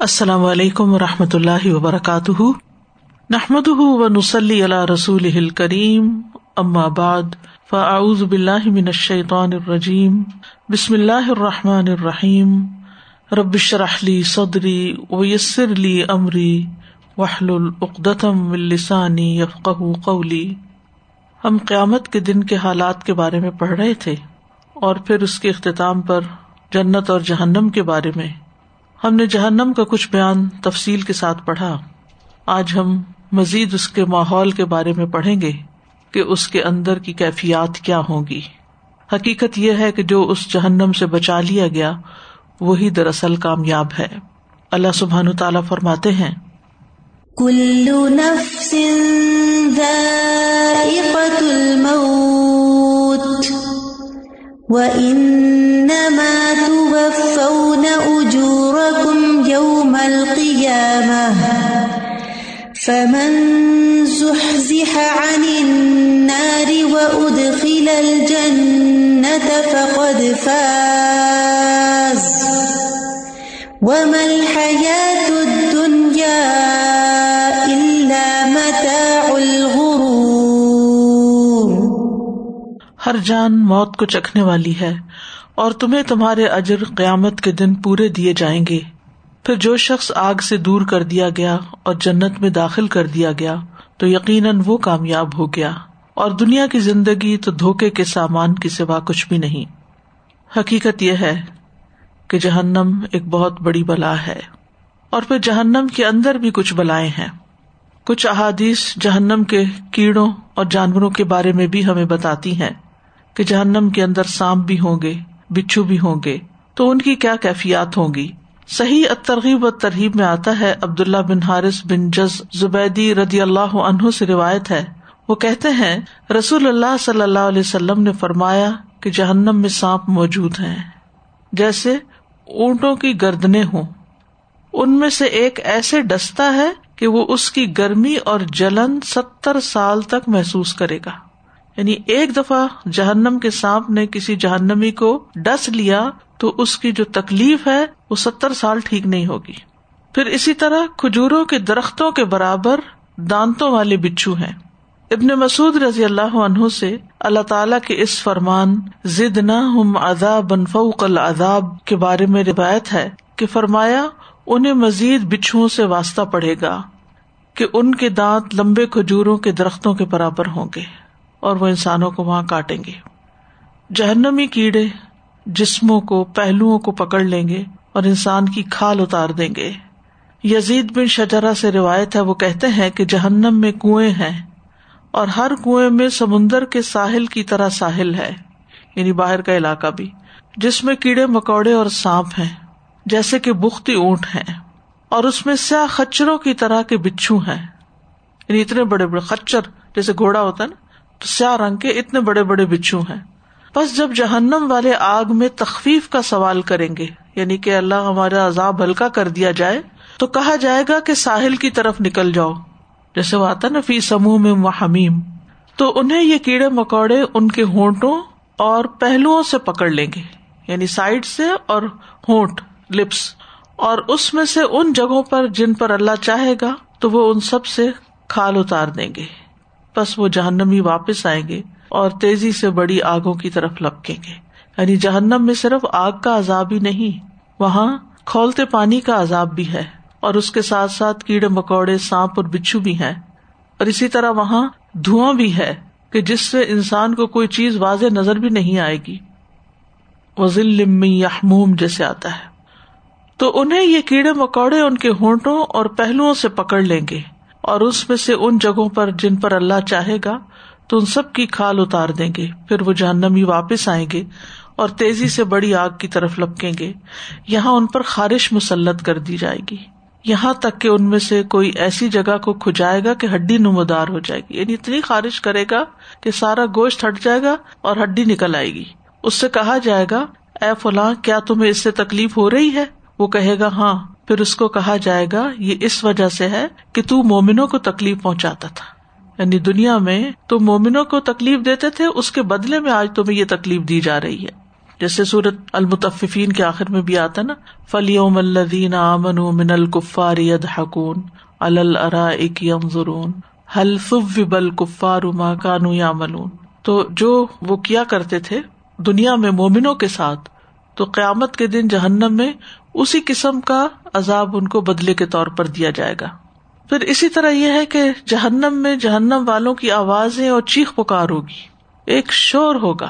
السلام علیکم و رحمۃ اللہ وبرکاتہ۔ نحمد و نسلی اللہ رسول کریم بعد، فاعوذ باللہ من الشیطان الرجیم، بسم اللہ الرحمٰن الرحیم۔ ربش رحلی صدری ویسر علی عمری وحل العقدم السانی یفق قولی۔ ہم قیامت کے دن کے حالات کے بارے میں پڑھ رہے تھے اور پھر اس کے اختتام پر جنت اور جہنم کے بارے میں۔ ہم نے جہنم کا کچھ بیان تفصیل کے ساتھ پڑھا۔ آج ہم مزید اس کے ماحول کے بارے میں پڑھیں گے کہ اس کے اندر کی کیفیات کیا ہوگی حقیقت یہ ہے کہ جو اس جہنم سے بچا لیا گیا، وہی دراصل کامیاب ہے۔ اللہ سبحان تعالیٰ فرماتے ہیں فمن زحزح عن النار وأدخل الجنة فقد فاز وما الحياة الدنيا ہر جان موت کو چکھنے والی ہے اور تمہیں تمہارے اجر قیامت کے دن پورے دیے جائیں گے۔ پھر جو شخص آگ سے دور کر دیا گیا اور جنت میں داخل کر دیا گیا، تو یقیناً وہ کامیاب ہو گیا۔ اور دنیا کی زندگی تو دھوکے کے سامان کی سوا کچھ بھی نہیں۔ حقیقت یہ ہے کہ جہنم ایک بہت بڑی بلا ہے۔ اور پھر جہنم کے اندر بھی کچھ بلائیں ہیں۔ کچھ احادیث جہنم کے کیڑوں اور جانوروں کے بارے میں بھی ہمیں بتاتی ہیں۔ کہ جہنم کے اندر سانپ بھی ہوں گے، بچھو بھی ہوں گے، تو ان کی کیا کیفیات ہوں گی؟ صحیح ترغیب و ترغیب میں آتا ہے عبد اللہ بن حارث بن جز زبیدی رضی اللہ عنہ سے روایت ہے۔ وہ کہتے ہیں، رسول اللہ صلی اللہ علیہ وسلم نے فرمایا کہ جہنم میں سانپ موجود ہیں۔ جیسے اونٹوں کی گردنے ہوں۔ ان میں سے ایک ایسے ڈستا ہے کہ وہ اس کی گرمی اور جلن ستر سال تک محسوس کرے گا۔ یعنی ایک دفعہ جہنم کے سانپ نے کسی جہنمی کو ڈس لیا تو اس کی جو تکلیف ہے وہ ستر سال ٹھیک نہیں ہوگی۔ پھر اسی طرح کھجوروں کے درختوں کے برابر دانتوں والے بچھو ہیں۔ ابن مسعد رضی اللہ عنہ سے اللہ تعالی کے اس فرمان ضد نہ ہم عذاب فوق العذاب کے بارے میں روایت ہے کہ فرمایا، انہیں مزید بچھو سے واسطہ پڑے گا کہ ان کے دانت لمبے کھجوروں کے درختوں کے برابر ہوں گے۔ اور وہ انسانوں کو وہاں کاٹیں گے۔ جہنمی کیڑے جسموں کو، پہلوؤں کو پکڑ لیں گے اور انسان کی کھال اتار دیں گے۔ یزید بن شجرا سے روایت ہے، وہ کہتے ہیں کہ جہنم میں کنویں ہیں اور ہر کنویں میں سمندر کے ساحل کی طرح ساحل ہے یعنی باہر کا علاقہ بھی، جس میں کیڑے، مکوڑے اور سانپ ہیں، جیسے کہ بختی اونٹ ہیں۔ اور اس میں سیاہ خچروں کی طرح کے بچھو ہیں۔ یعنی اتنے بڑے بڑے خچر، جیسے گھوڑا ہوتا ہے نا سیاہ رنگ کے اتنے بڑے بڑے بچھو ہیں۔ بس جب جہنم والے آگ میں تخفیف کا سوال کریں گے یعنی کہ اللہ ہمارا عذاب ہلکا کر دیا جائے، تو کہا جائے گا کہ ساحل کی طرف نکل جاؤ۔ جیسے وہ آتا نا، فی سموہ میں حمیم۔ تو انہیں یہ کیڑے مکوڑے ان کے ہونٹوں اور پہلوؤں سے پکڑ لیں گے یعنی سائڈ سے اور ہونٹ، لپس۔ اور اس میں سے ان جگہوں پر جن پر اللہ چاہے گا، تو وہ ان سب سے کھال اتار دیں گے۔ بس وہ جہنمی واپس آئیں گے اور تیزی سے بڑی آگوں کی طرف لپکیں گے۔ یعنی جہنم میں صرف آگ کا عذاب ہی نہیں، وہاں کھولتے پانی کا عذاب بھی ہے اور اس کے ساتھ ساتھ کیڑے مکوڑے، سانپ اور بچھو بھی ہیں۔ اور اسی طرح وہاں دھواں بھی ہے کہ جس سے انسان کو کوئی چیز واضح نظر بھی نہیں آئے گی۔ وزل یحموم جیسے آتا ہے۔ تو انہیں یہ کیڑے مکوڑے ان کے ہونٹوں اور پہلوؤں سے پکڑ لیں گے۔ اور اس میں سے ان جگہوں پر جن پر اللہ چاہے گا، تو ان سب کی کھال اتار دیں گے۔ پھر وہ جہنمی واپس آئیں گے اور تیزی سے بڑی آگ کی طرف لپکیں گے۔ یہاں ان پر خارش مسلط کر دی جائے گی۔ یہاں تک کہ ان میں سے کوئی ایسی جگہ کو کھجائے گا کہ ہڈی نمودار ہو جائے گی۔ یعنی اتنی خارش کرے گا کہ سارا گوشت ہٹ جائے گا اور ہڈی نکل آئے گی۔ اس سے کہا جائے گا، اے فلاں، کیا تمہیں اس سے تکلیف ہو رہی ہے؟ وہ کہے گا ہاں پھر اس کو کہا جائے گا، یہ اس وجہ سے ہے کہ تو مومنوں کو تکلیف پہنچاتا تھا۔ یعنی دنیا میں تو مومنوں کو تکلیف دیتے تھے، اس کے بدلے میں آج تمہیں یہ تکلیف دی جا رہی ہے۔ جیسے سورت المتفین کے آخر میں بھی آتا نا فلیوم الدین امن من الکفار حکون الرا ضرون حلف بل کفار ما کانو یا ملون تو جو وہ کیا کرتے تھے، دنیا میں مومنوں کے ساتھ تو قیامت کے دن جہنم میں اسی قسم کا عذاب ان کو بدلے کے طور پر دیا جائے گا۔ پھر اسی طرح یہ ہے کہ جہنم میں جہنم والوں کی آوازیں اور چیخ پکار ہوگی۔ ایک شور ہوگا۔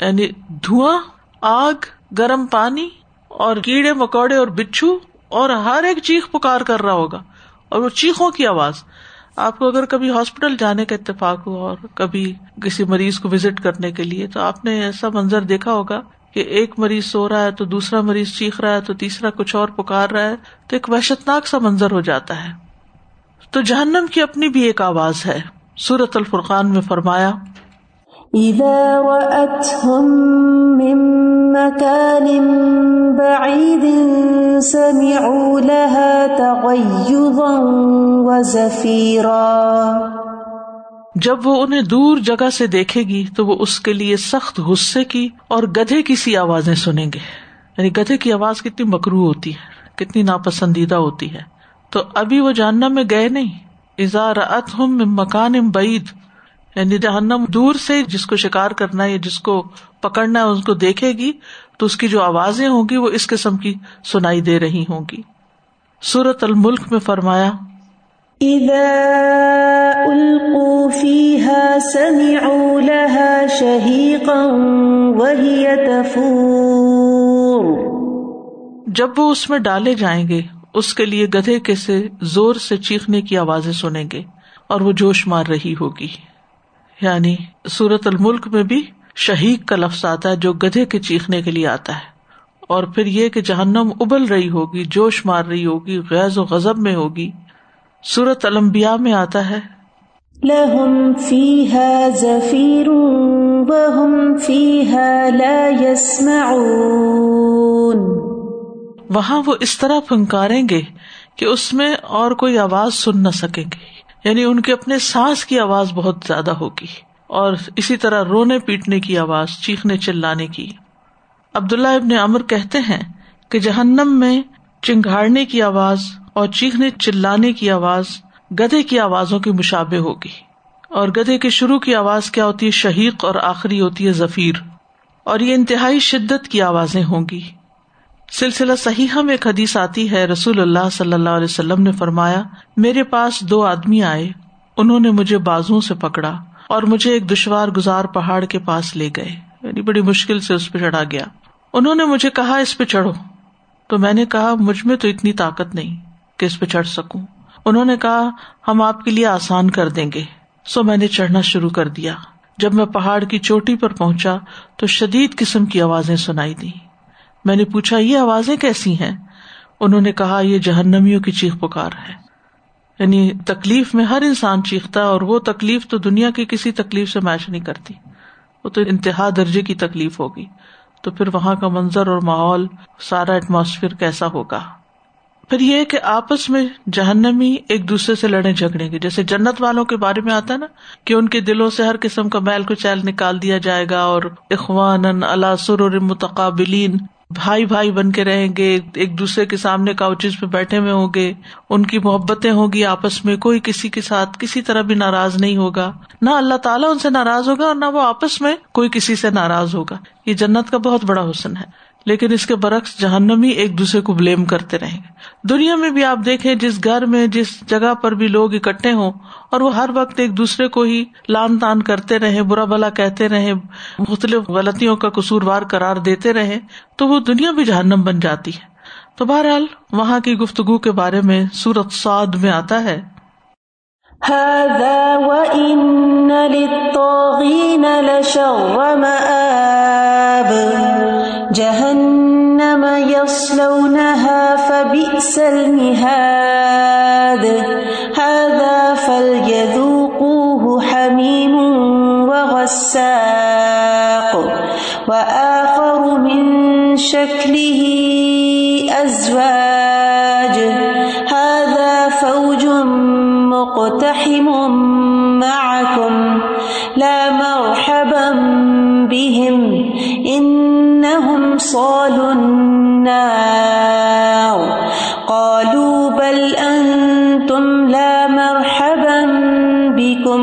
یعنی دھواں، آگ، گرم پانی اور کیڑے، مکوڑے اور بچھو اور ہر ایک چیخ پکار کر رہا ہوگا۔ اور وہ چیخوں کی آواز۔ آپ کو اگر کبھی ہاسپٹل جانے کا اتفاق ہوا اور کبھی کسی مریض کو وزٹ کرنے کے لیے تو آپ نے ایسا منظر دیکھا ہوگا کہ ایک مریض سو رہا ہے تو دوسرا مریض چیخ رہا ہے تو تیسرا کچھ اور پکار رہا ہے، تو ایک وحشت ناک سا منظر ہو جاتا ہے۔ تو جہنم کی اپنی بھی ایک آواز ہے۔ سورت الفرقان میں فرمایا جب وہ انہیں دور جگہ سے دیکھے گی تو وہ اس کے لیے سخت غصے کی اور گدھے کی سی آوازیں سنیں گے۔ یعنی گدھے کی آواز کتنی مکرو ہوتی ہے، کتنی ناپسندیدہ ہوتی ہے۔ تو ابھی وہ جہنم میں گئے نہیں۔ اظہار ہم مکان ام بعید۔ یعنی جہنم دور سے جس کو شکار کرنا ہے یا جس کو پکڑنا ہے اس کو دیکھے گی تو اس کی جو آوازیں ہوں گی وہ اس قسم کی سنائی دے رہی ہوں گی۔ سورت الملک میں فرمایا جب وہ اس میں ڈالے جائیں گے، اس کے لیے گدھے کے سے زور سے چیخنے کی آوازیں سنیں گے اور وہ جوش مار رہی ہوگی۔ یعنی سورت الملک میں بھی شہید کا لفظ آتا ہے جو گدھے کے چیخنے کے لیے آتا ہے۔ اور پھر یہ کہ جہنم ابل رہی ہوگی، جوش مار رہی ہوگی غیر و غزب میں ہوگی۔ سورت المبیا میں آتا ہے۔ وہاں وہ اس طرح پھنکاریں گے کہ اس میں اور کوئی آواز سن نہ سکیں گے۔ یعنی ان کے اپنے سانس کی آواز بہت زیادہ ہوگی اور اسی طرح رونے پیٹنے کی آواز چیخنے چلانے کی۔ عبداللہ ابن امر کہتے ہیں کہ جہنم میں چنگاڑنے کی آواز اور چیخنے چلانے کی آواز گدھے کی آوازوں کی مشابے ہوگی۔ اور گدھے کے شروع کی آواز کیا ہوتی ہے؟ شہیق اور آخری ہوتی ہے ظفیر۔ اور یہ انتہائی شدت کی آوازیں ہوں گی۔ سلسلہ صحیح میں ایک حدیث آتی ہے، رسول اللہ صلی اللہ علیہ وسلم نے فرمایا، میرے پاس دو آدمی آئے، انہوں نے مجھے بازو سے پکڑا اور مجھے ایک دشوار گزار پہاڑ کے پاس لے گئے۔ یعنی بڑی مشکل سے اس پہ چڑھا گیا۔ انہوں نے مجھے کہا، اس پہ چڑھو۔ تو میں نے کہا، مجھ میں تو اتنی طاقت نہیں کہ اس پہ چڑھ سکوں. انہوں نے کہا، ہم آپ کے لیے آسان کر دیں گے. سو میں نے چڑھنا شروع کر دیا۔ جب میں پہاڑ کی چوٹی پر پہنچا، تو شدید قسم کی آوازیں سنائی دی میں نے پوچھا، یہ آوازیں کیسی ہیں? انہوں نے کہا، یہ جہنمیوں کی چیخ پکار ہے۔ یعنی تکلیف میں ہر انسان چیختا اور وہ تکلیف تو دنیا کی کسی تکلیف سے میچ نہیں کرتی۔ وہ تو انتہا درجے کی تکلیف ہوگی۔ تو پھر وہاں کا منظر اور ماحول، سارا ایٹماسفیئر کیسا ہوگا؟ پھر یہ کہ آپس میں جہنمی ایک دوسرے سے لڑے جھگڑیں گے۔ جیسے جنت والوں کے بارے میں آتا نا کہ ان کے دلوں سے ہر قسم کا میل کو چیل نکال دیا جائے گا اور اخوان اللہ سر متقابلین بھائی بھائی بن کے رہیں گے، ایک دوسرے کے سامنے کاؤچز پہ بیٹھے ہوئے ہوں گے، ان کی محبتیں ہوگی آپس میں، کوئی کسی کے ساتھ کسی طرح بھی ناراض نہیں ہوگا۔ نہ اللہ تعالیٰ ان سے ناراض ہوگا اور نہ وہ آپس میں کوئی کسی سے ناراض ہوگا۔ یہ جنت کا بہت بڑا حسن ہے۔ لیکن اس کے برعکس جہنمی ایک دوسرے کو بلیم کرتے رہیں گے۔ دنیا میں بھی آپ دیکھیں جس گھر میں جس جگہ پر بھی لوگ اکٹھے ہوں اور وہ ہر وقت ایک دوسرے کو ہی لان تان کرتے رہے برا بلا کہتے رہے مختلف غلطیوں کا قصوروار قرار دیتے رہے تو وہ دنیا بھی جہنم بن جاتی ہے۔ تو بہرحال وہاں کی گفتگو کے بارے میں سورت سعد میں آتا ہے۔ جهنم يصلونها فبئس المهاد النار. قالوا بل أنتم لا مرحبا بكم.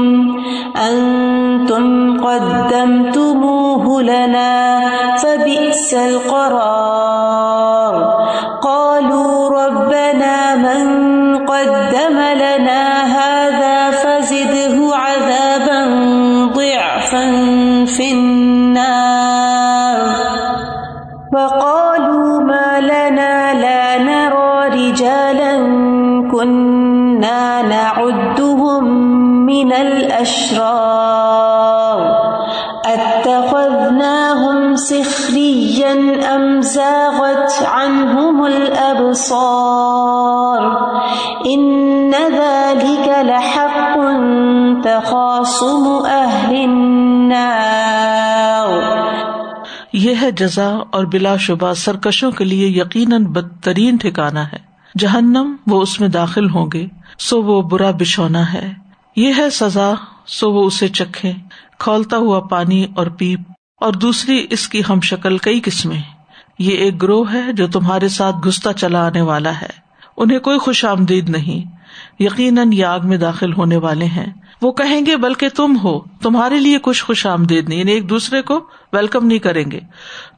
أنتم قدمتموه لنا فبئس القرار. من الأشرار. اتخذناهم سخريا أم زاغت عنهم الأبصار؟ إن ذلك لحق تخاصم أهل النار. یہ ہے جزا اور بلا شبہ سرکشوں کے لیے یقیناً بدترین ٹھکانا ہے۔ جہنم وہ اس میں داخل ہوں گے، سو وہ برا بچھونا ہے۔ یہ ہے سزا، سو وہ اسے چکھے، کھولتا ہوا پانی اور پیپ، اور دوسری اس کی ہم شکل کئی قسمیں۔ یہ ایک گروہ ہے جو تمہارے ساتھ گستا چلا آنے والا ہے۔ انہیں کوئی خوش آمدید نہیں۔ یقیناً یہ آگ میں داخل ہونے والے ہیں۔ وہ کہیں گے، بلکہ تم ہو۔ تمہارے لیے کچھ خوش آمدید نہیں یعنی ایک دوسرے کو ویلکم نہیں کریں گے۔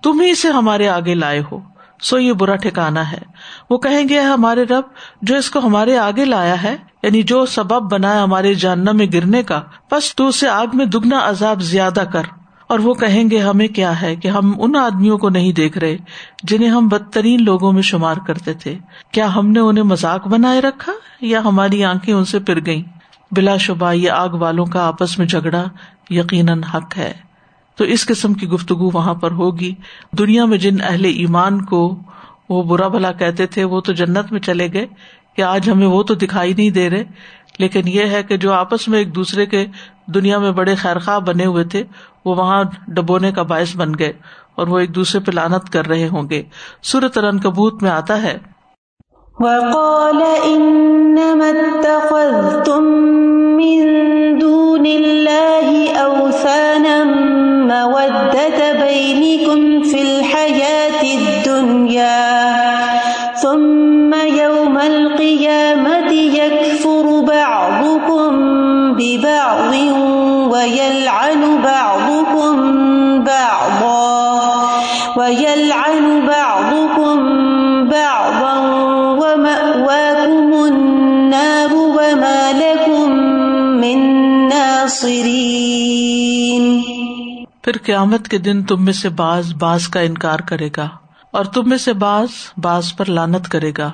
تم ہی اسے ہمارے آگے لائے ہو۔ سو یہ برا ٹھکانا ہے۔ وہ کہیں گے ہمارے رب، جو اس کو ہمارے آگے لایا ہے یعنی جو سبب بنایا ہمارے جاننا میں گرنے کا، بس تو اسے آگ میں دگنا عذاب زیادہ کر۔ اور وہ کہیں گے، ہمیں کیا ہے کہ ہم ان آدمیوں کو نہیں دیکھ رہے جنہیں ہم بدترین لوگوں میں شمار کرتے تھے۔ کیا ہم نے انہیں مذاق بنائے رکھا یا ہماری آنکھیں ان سے پھر گئی بلا شبہ یہ آگ والوں کا آپس میں جھگڑا یقیناً حق ہے۔ تو اس قسم کی گفتگو وہاں پر ہوگی۔ دنیا میں جن اہل ایمان کو وہ برا بھلا کہتے تھے، وہ تو جنت میں چلے گئے۔ کہ آج ہمیں وہ تو دکھائی نہیں دے رہے، لیکن یہ ہے کہ جو آپس میں ایک دوسرے کے دنیا میں بڑے خیر خواہ بنے ہوئے تھے، وہ وہاں ڈبونے کا باعث بن گئے اور وہ ایک دوسرے پہ لانت کر رہے ہوں گے۔ سورت رن کبوت میں آتا ہے، وقال إنما اتخذتم من دون الله أوثانا مودة بينكم في الحياة الدنيا ثم يوم القيامة يكفر بعضكم ببعض ويلعن بعضكم بعضا، ويلعن بعضكم بعضا، ومأواكم النار وما لكم من ناصرين۔ پھر قیامت کے دن تم میں سے باز باز کا انکار کرے گا اور تم میں سے باز باز پر لانت کرے گا۔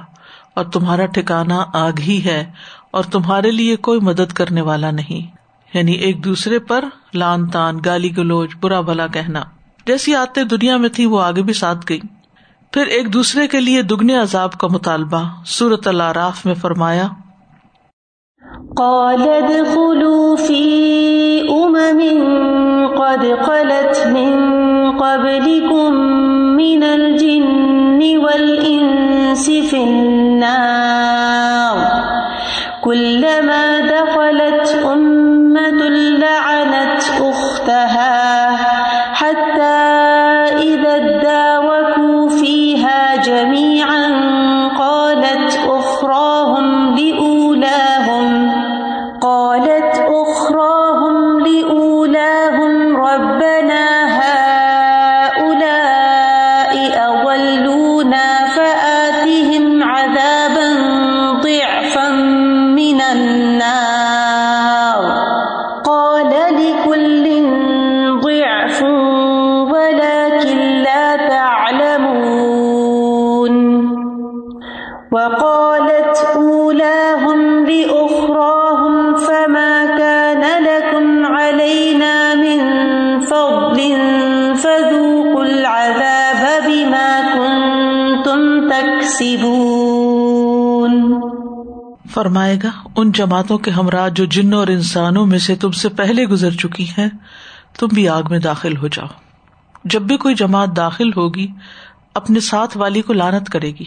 اور تمہارا ٹھکانا آگ ہی ہے اور تمہارے لیے کوئی مدد کرنے والا نہیں۔ یعنی ایک دوسرے پر لان تان، گالی گلوچ، برا بھلا کہنا۔ جیسی آتے دنیا میں تھی وہ آگے بھی ساتھ گئی پھر ایک دوسرے کے لیے دگنے عذاب کا مطالبہ سورت اللہ راف میں فرمایا۔ قد خلت من قبلكم من الجن الجن والإنس في النار. كلما دخلت أمة لعنت أختها. فرمائے گا، ان جماعتوں کے ہمراہ جو جنوں اور انسانوں میں سے تم سے پہلے گزر چکی ہیں، تم بھی آگ میں داخل ہو جاؤ۔ جب بھی کوئی جماعت داخل ہوگی، اپنے ساتھ والی کو لانت کرے گی۔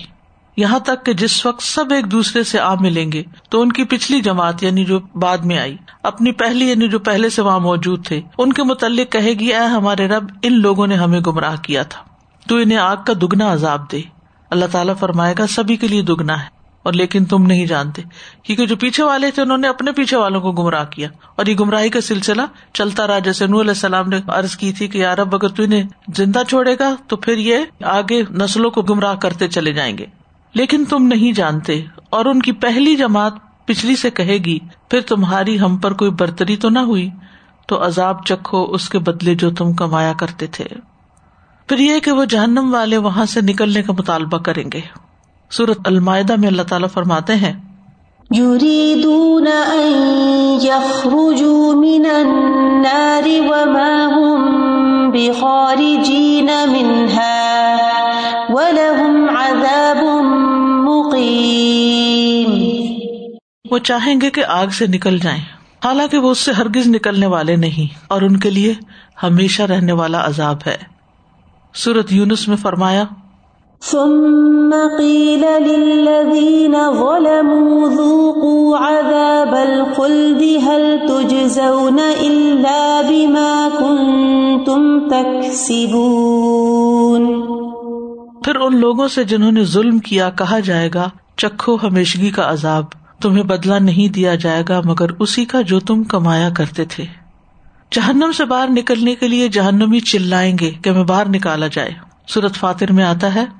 یہاں تک کہ جس وقت سب ایک دوسرے سے آ ملیں گے، تو ان کی پچھلی جماعت یعنی جو بعد میں آئی، اپنی پہلی یعنی جو پہلے سے وہاں موجود تھے، ان کے متعلق کہے گی، اے ہمارے رب، ان لوگوں نے ہمیں گمراہ کیا تھا۔ تو انہیں آگ کا دگنا عذاب دے۔ اللہ تعالیٰ فرمائے گا، سبھی کے لیے دگنا ہے۔ اور لیکن تم نہیں جانتے، کیونکہ جو پیچھے والے تھے انہوں نے اپنے پیچھے والوں کو گمراہ کیا۔ اور یہ گمراہی کا سلسلہ چلتا رہا، جیسے نور علیہ السلام نے عرض کی تھی کہ یار اب اگر تو انہیں زندہ چھوڑے گا تو پھر یہ آگے نسلوں کو گمراہ کرتے چلے جائیں گے۔ لیکن تم نہیں جانتے، اور ان کی پہلی جماعت پچھلی سے کہے گی، پھر تمہاری ہم پر کوئی برتری تو نہ ہوئی، تو عذاب چکھو اس کے بدلے جو تم کمایا کرتے تھے۔ پھر یہ کہ وہ جہنم والے وہاں سے نکلنے کا مطالبہ کریں گے۔ سورت المائدہ میں اللہ تعالیٰ فرماتے ہیں وہ چاہیں گے کہ آگ سے نکل جائیں حالانکہ وہ اس سے ہرگز نکلنے والے نہیں اور ان کے لیے ہمیشہ رہنے والا عذاب ہے۔ سورت یونس میں فرمایا ثم قيل للذين ظلموا ذوقوا عذاب الخلد هل تجزون إلا بما كنتم تكسبون پھر ان لوگوں سے جنہوں نے ظلم کیا کہا جائے گا، چکھو ہمیشگی کا عذاب، تمہیں بدلا نہیں دیا جائے گا، مگر اسی کا جو تم کمایا کرتے تھے۔ جہنم سے باہر نکلنے کے لیے جہنمی چلائیں گے کہ میں باہر نکالا جائے۔ سورت فاتر میں آتا ہے۔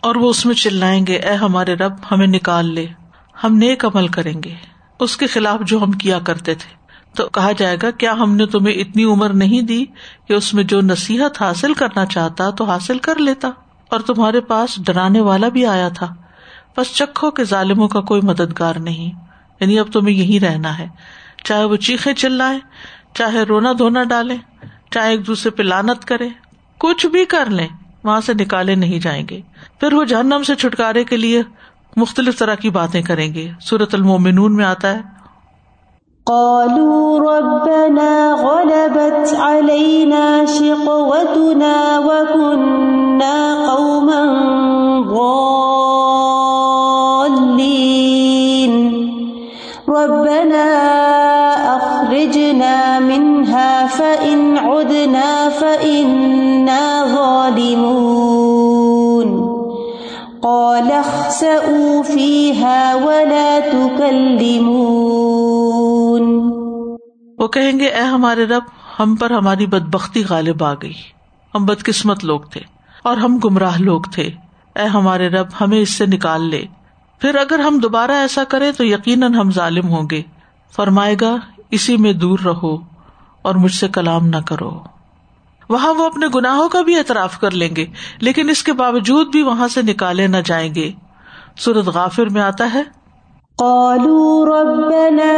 اور وہ اس میں چلائیں گے، اے ہمارے رب، ہمیں نکال لے، ہم نیک عمل کریں گے۔ اس کے خلاف جو ہم کیا کرتے تھے۔ تو کہا جائے گا، کیا ہم نے تمہیں اتنی عمر نہیں دی کہ اس میں جو نصیحت حاصل کرنا چاہتا تو حاصل کر لیتا؟ اور تمہارے پاس ڈرانے والا بھی آیا تھا۔ بس چکھو کے ظالموں کا کوئی مددگار نہیں۔ یعنی اب تمہیں یہی رہنا ہے۔ چاہے وہ چیخے چلائے، چاہے رونا دھونا ڈالے، چاہے ایک دوسرے پہ لانت کرے، کچھ بھی کر لیں، وہاں سے نکالے نہیں جائیں گے۔ پھر وہ جہنم سے چھٹکارے کے لیے مختلف طرح کی باتیں کریں گے۔ سورت المومنون میں آتا ہے۔ قالوا ربنا غلبت علينا شقوتنا وكنا قوما منها فإن عدنا فإنا ظالمون. قال اخسأوا فيها ولا تكلمون. وہ کہیں گے، اے ہمارے رب، ہم پر ہماری بدبختی غالب آ گئی۔ ہم بدقسمت لوگ تھے اور ہم گمراہ لوگ تھے۔ اے ہمارے رب، ہمیں اس سے نکال لے۔ پھر اگر ہم دوبارہ ایسا کریں تو یقیناً ہم ظالم ہوں گے۔ فرمائے گا اسی میں دور رہو اور مجھ سے کلام نہ کرو۔ وہاں وہ اپنے گناہوں کا بھی اعتراف کر لیں گے، لیکن اس کے باوجود بھی وہاں سے نکالے نہ جائیں گے۔ سورت غافر میں آتا ہے۔ قالوا ربنا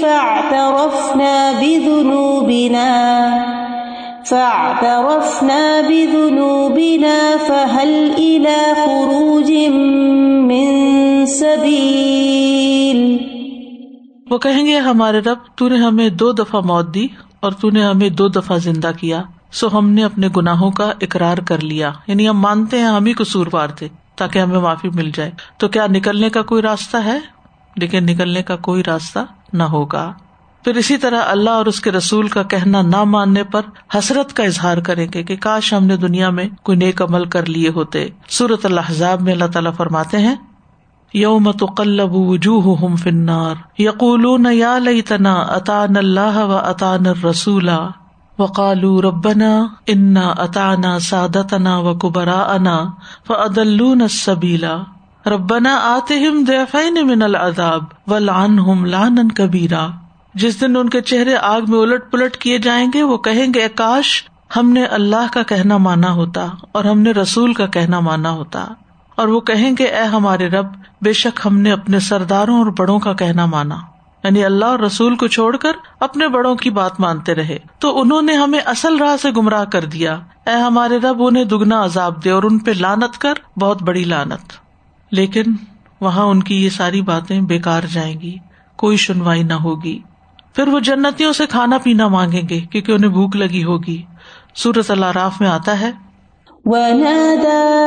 فاعترفنا بذنوبنا. فاعترفنا بذنوبنا فهل إلى خروج من سبيل؟ وہ کہیں گے، ہمارے رب، تو نے ہمیں دو دفعہ موت دی اور تو نے ہمیں دو دفعہ زندہ کیا، سو ہم نے اپنے گناہوں کا اقرار کر لیا۔ یعنی ہم مانتے ہیں، ہم ہی قصوروار تھے، تاکہ ہمیں معافی مل جائے۔ تو کیا نکلنے کا کوئی راستہ ہے؟ لیکن نکلنے کا کوئی راستہ نہ ہوگا۔ پھر اسی طرح اللہ اور اس کے رسول کا کہنا نہ ماننے پر حسرت کا اظہار کریں گے کہ کاش ہم نے دنیا میں کوئی نیک عمل کر لیے ہوتے۔ سورت اللہ میں اللہ تعالیٰ فرماتے ہیں، یوم تو قلب وجوہ فنار یقول یا لئی تنا اطان اللہ و اطان رسولا وقالو ربنا انا اطانا سادتنا و کبرا انا و ادلون سبیلا ربنا آتے دفعین من العذاب و لان ہم لان کبیرا۔ جس دن ان کے چہرے آگ میں الٹ پلٹ کیے جائیں گے، وہ کہیں گے کاش، ہم نے اللہ کا کہنا مانا ہوتا اور ہم نے رسول کا کہنا مانا ہوتا۔ اور وہ کہیں گے، اے ہمارے رب، بے شک ہم نے اپنے سرداروں اور بڑوں کا کہنا مانا۔ یعنی اللہ اور رسول کو چھوڑ کر اپنے بڑوں کی بات مانتے رہے۔ تو انہوں نے ہمیں اصل راہ سے گمراہ کر دیا۔ اے ہمارے رب، انہیں دگنا عذاب دے اور ان پہ لانت کر، بہت بڑی لانت لیکن وہاں ان کی یہ ساری باتیں بےکار جائیں گی، کوئی سنوائی نہ ہوگی۔ پھر وہ جنتیوں سے کھانا پینا مانگیں گے کیونکہ انہیں بھوک لگی ہوگی۔ سورت اللہ راف میں آتا ہے۔ ونادى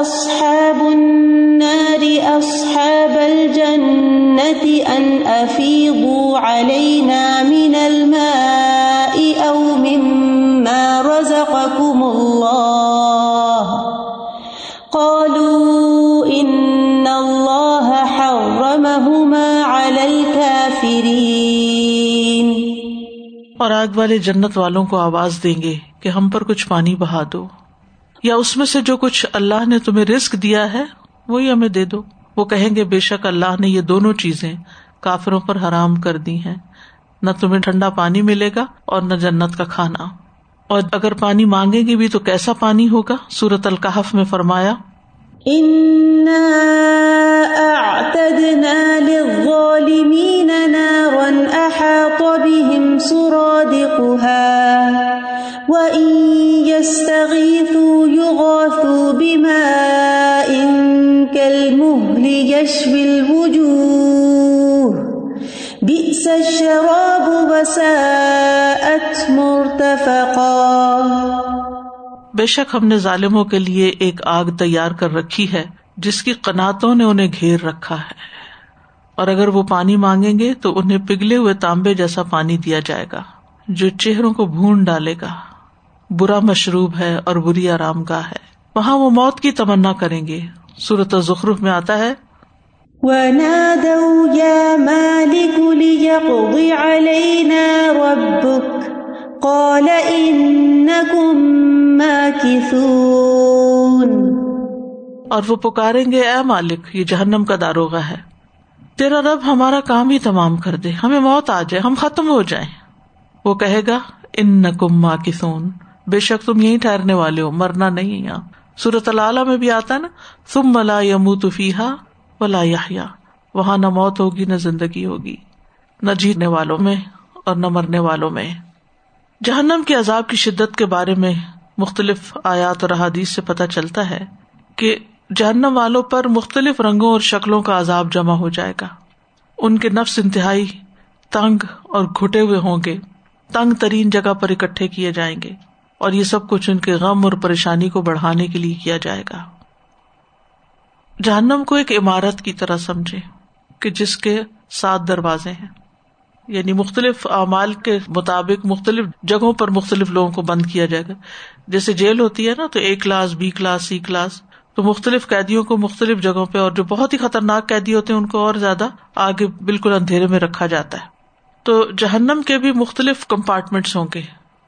أصحاب النار أصحاب الجنة أن أفيضوا علينا من الماء أو مما رزقكم الله. اور آگ والے جنت والوں کو آواز دیں گے کہ ہم پر کچھ پانی بہا دو۔ یا اس میں سے جو کچھ اللہ نے تمہیں رسک دیا ہے، وہی ہمیں دے دو۔ وہ کہیں گے، بے شک اللہ نے یہ دونوں چیزیں کافروں پر حرام کر دی ہیں۔ نہ تمہیں ٹھنڈا پانی ملے گا اور نہ جنت کا کھانا۔ اور اگر پانی مانگے گی بھی تو کیسا پانی ہوگا؟ سورت القحف میں فرمایا بے شک ہم نے ظالموں کے لیے ایک آگ تیار کر رکھی ہے، جس کی قناتوں نے انہیں گھیر رکھا ہے۔ اور اگر وہ پانی مانگیں گے تو انہیں پگھلے ہوئے تانبے جیسا پانی دیا جائے گا، جو چہروں کو بھون ڈالے گا۔ برا مشروب ہے اور بری آرام گاہ ہے۔ وہاں وہ موت کی تمنا کریں گے۔ سورت زخرف میں آتا ہے، ونادوا يا مالك ليقض علينا ربك قال إنكم ماكثون اور وہ پکاریں گے، اے مالک، یہ جہنم کا داروغ ہے۔ تیرا رب ہمارا کام ہی تمام کر دے، ہمیں موت آ جائے، ہم ختم ہو جائیں۔ وہ کہے گا ان نکم ماں بے شک تم یہی ٹھہرنے والے ہو، مرنا نہیں یہاں۔ سورت اللہ میں بھی آتا نا تم ملا یمو تفیحا ولا یا وہاں نہ موت ہوگی، نہ زندگی ہوگی۔ نہ جیتنے والوں میں اور نہ مرنے والوں میں۔ جہنم کے عذاب کی شدت کے بارے میں مختلف آیات اور احادیث سے پتہ چلتا ہے کہ جہنم والوں پر مختلف رنگوں اور شکلوں کا عذاب جمع ہو جائے گا۔ ان کے نفس انتہائی تنگ اور گھٹے ہوئے ہوں گے۔ تنگ ترین جگہ پر اکٹھے کیے جائیں گے اور یہ سب کچھ ان کے غم اور پریشانی کو بڑھانے کے لیے کیا جائے گا۔ جہنم کو ایک عمارت کی طرح سمجھے کہ جس کے سات دروازے ہیں۔ یعنی مختلف اعمال کے مطابق مختلف جگہوں پر مختلف لوگوں کو بند کیا جائے گا۔ جیسے جیل ہوتی ہے نا، تو A class B class C class تو مختلف قیدیوں کو مختلف جگہوں پہ اور جو بہت ہی خطرناک قیدی ہوتے ہیں، ان کو اور زیادہ آگے بالکل اندھیرے میں رکھا جاتا ہے۔ تو جہنم کے بھی مختلف کمپارٹمنٹس ہوں گے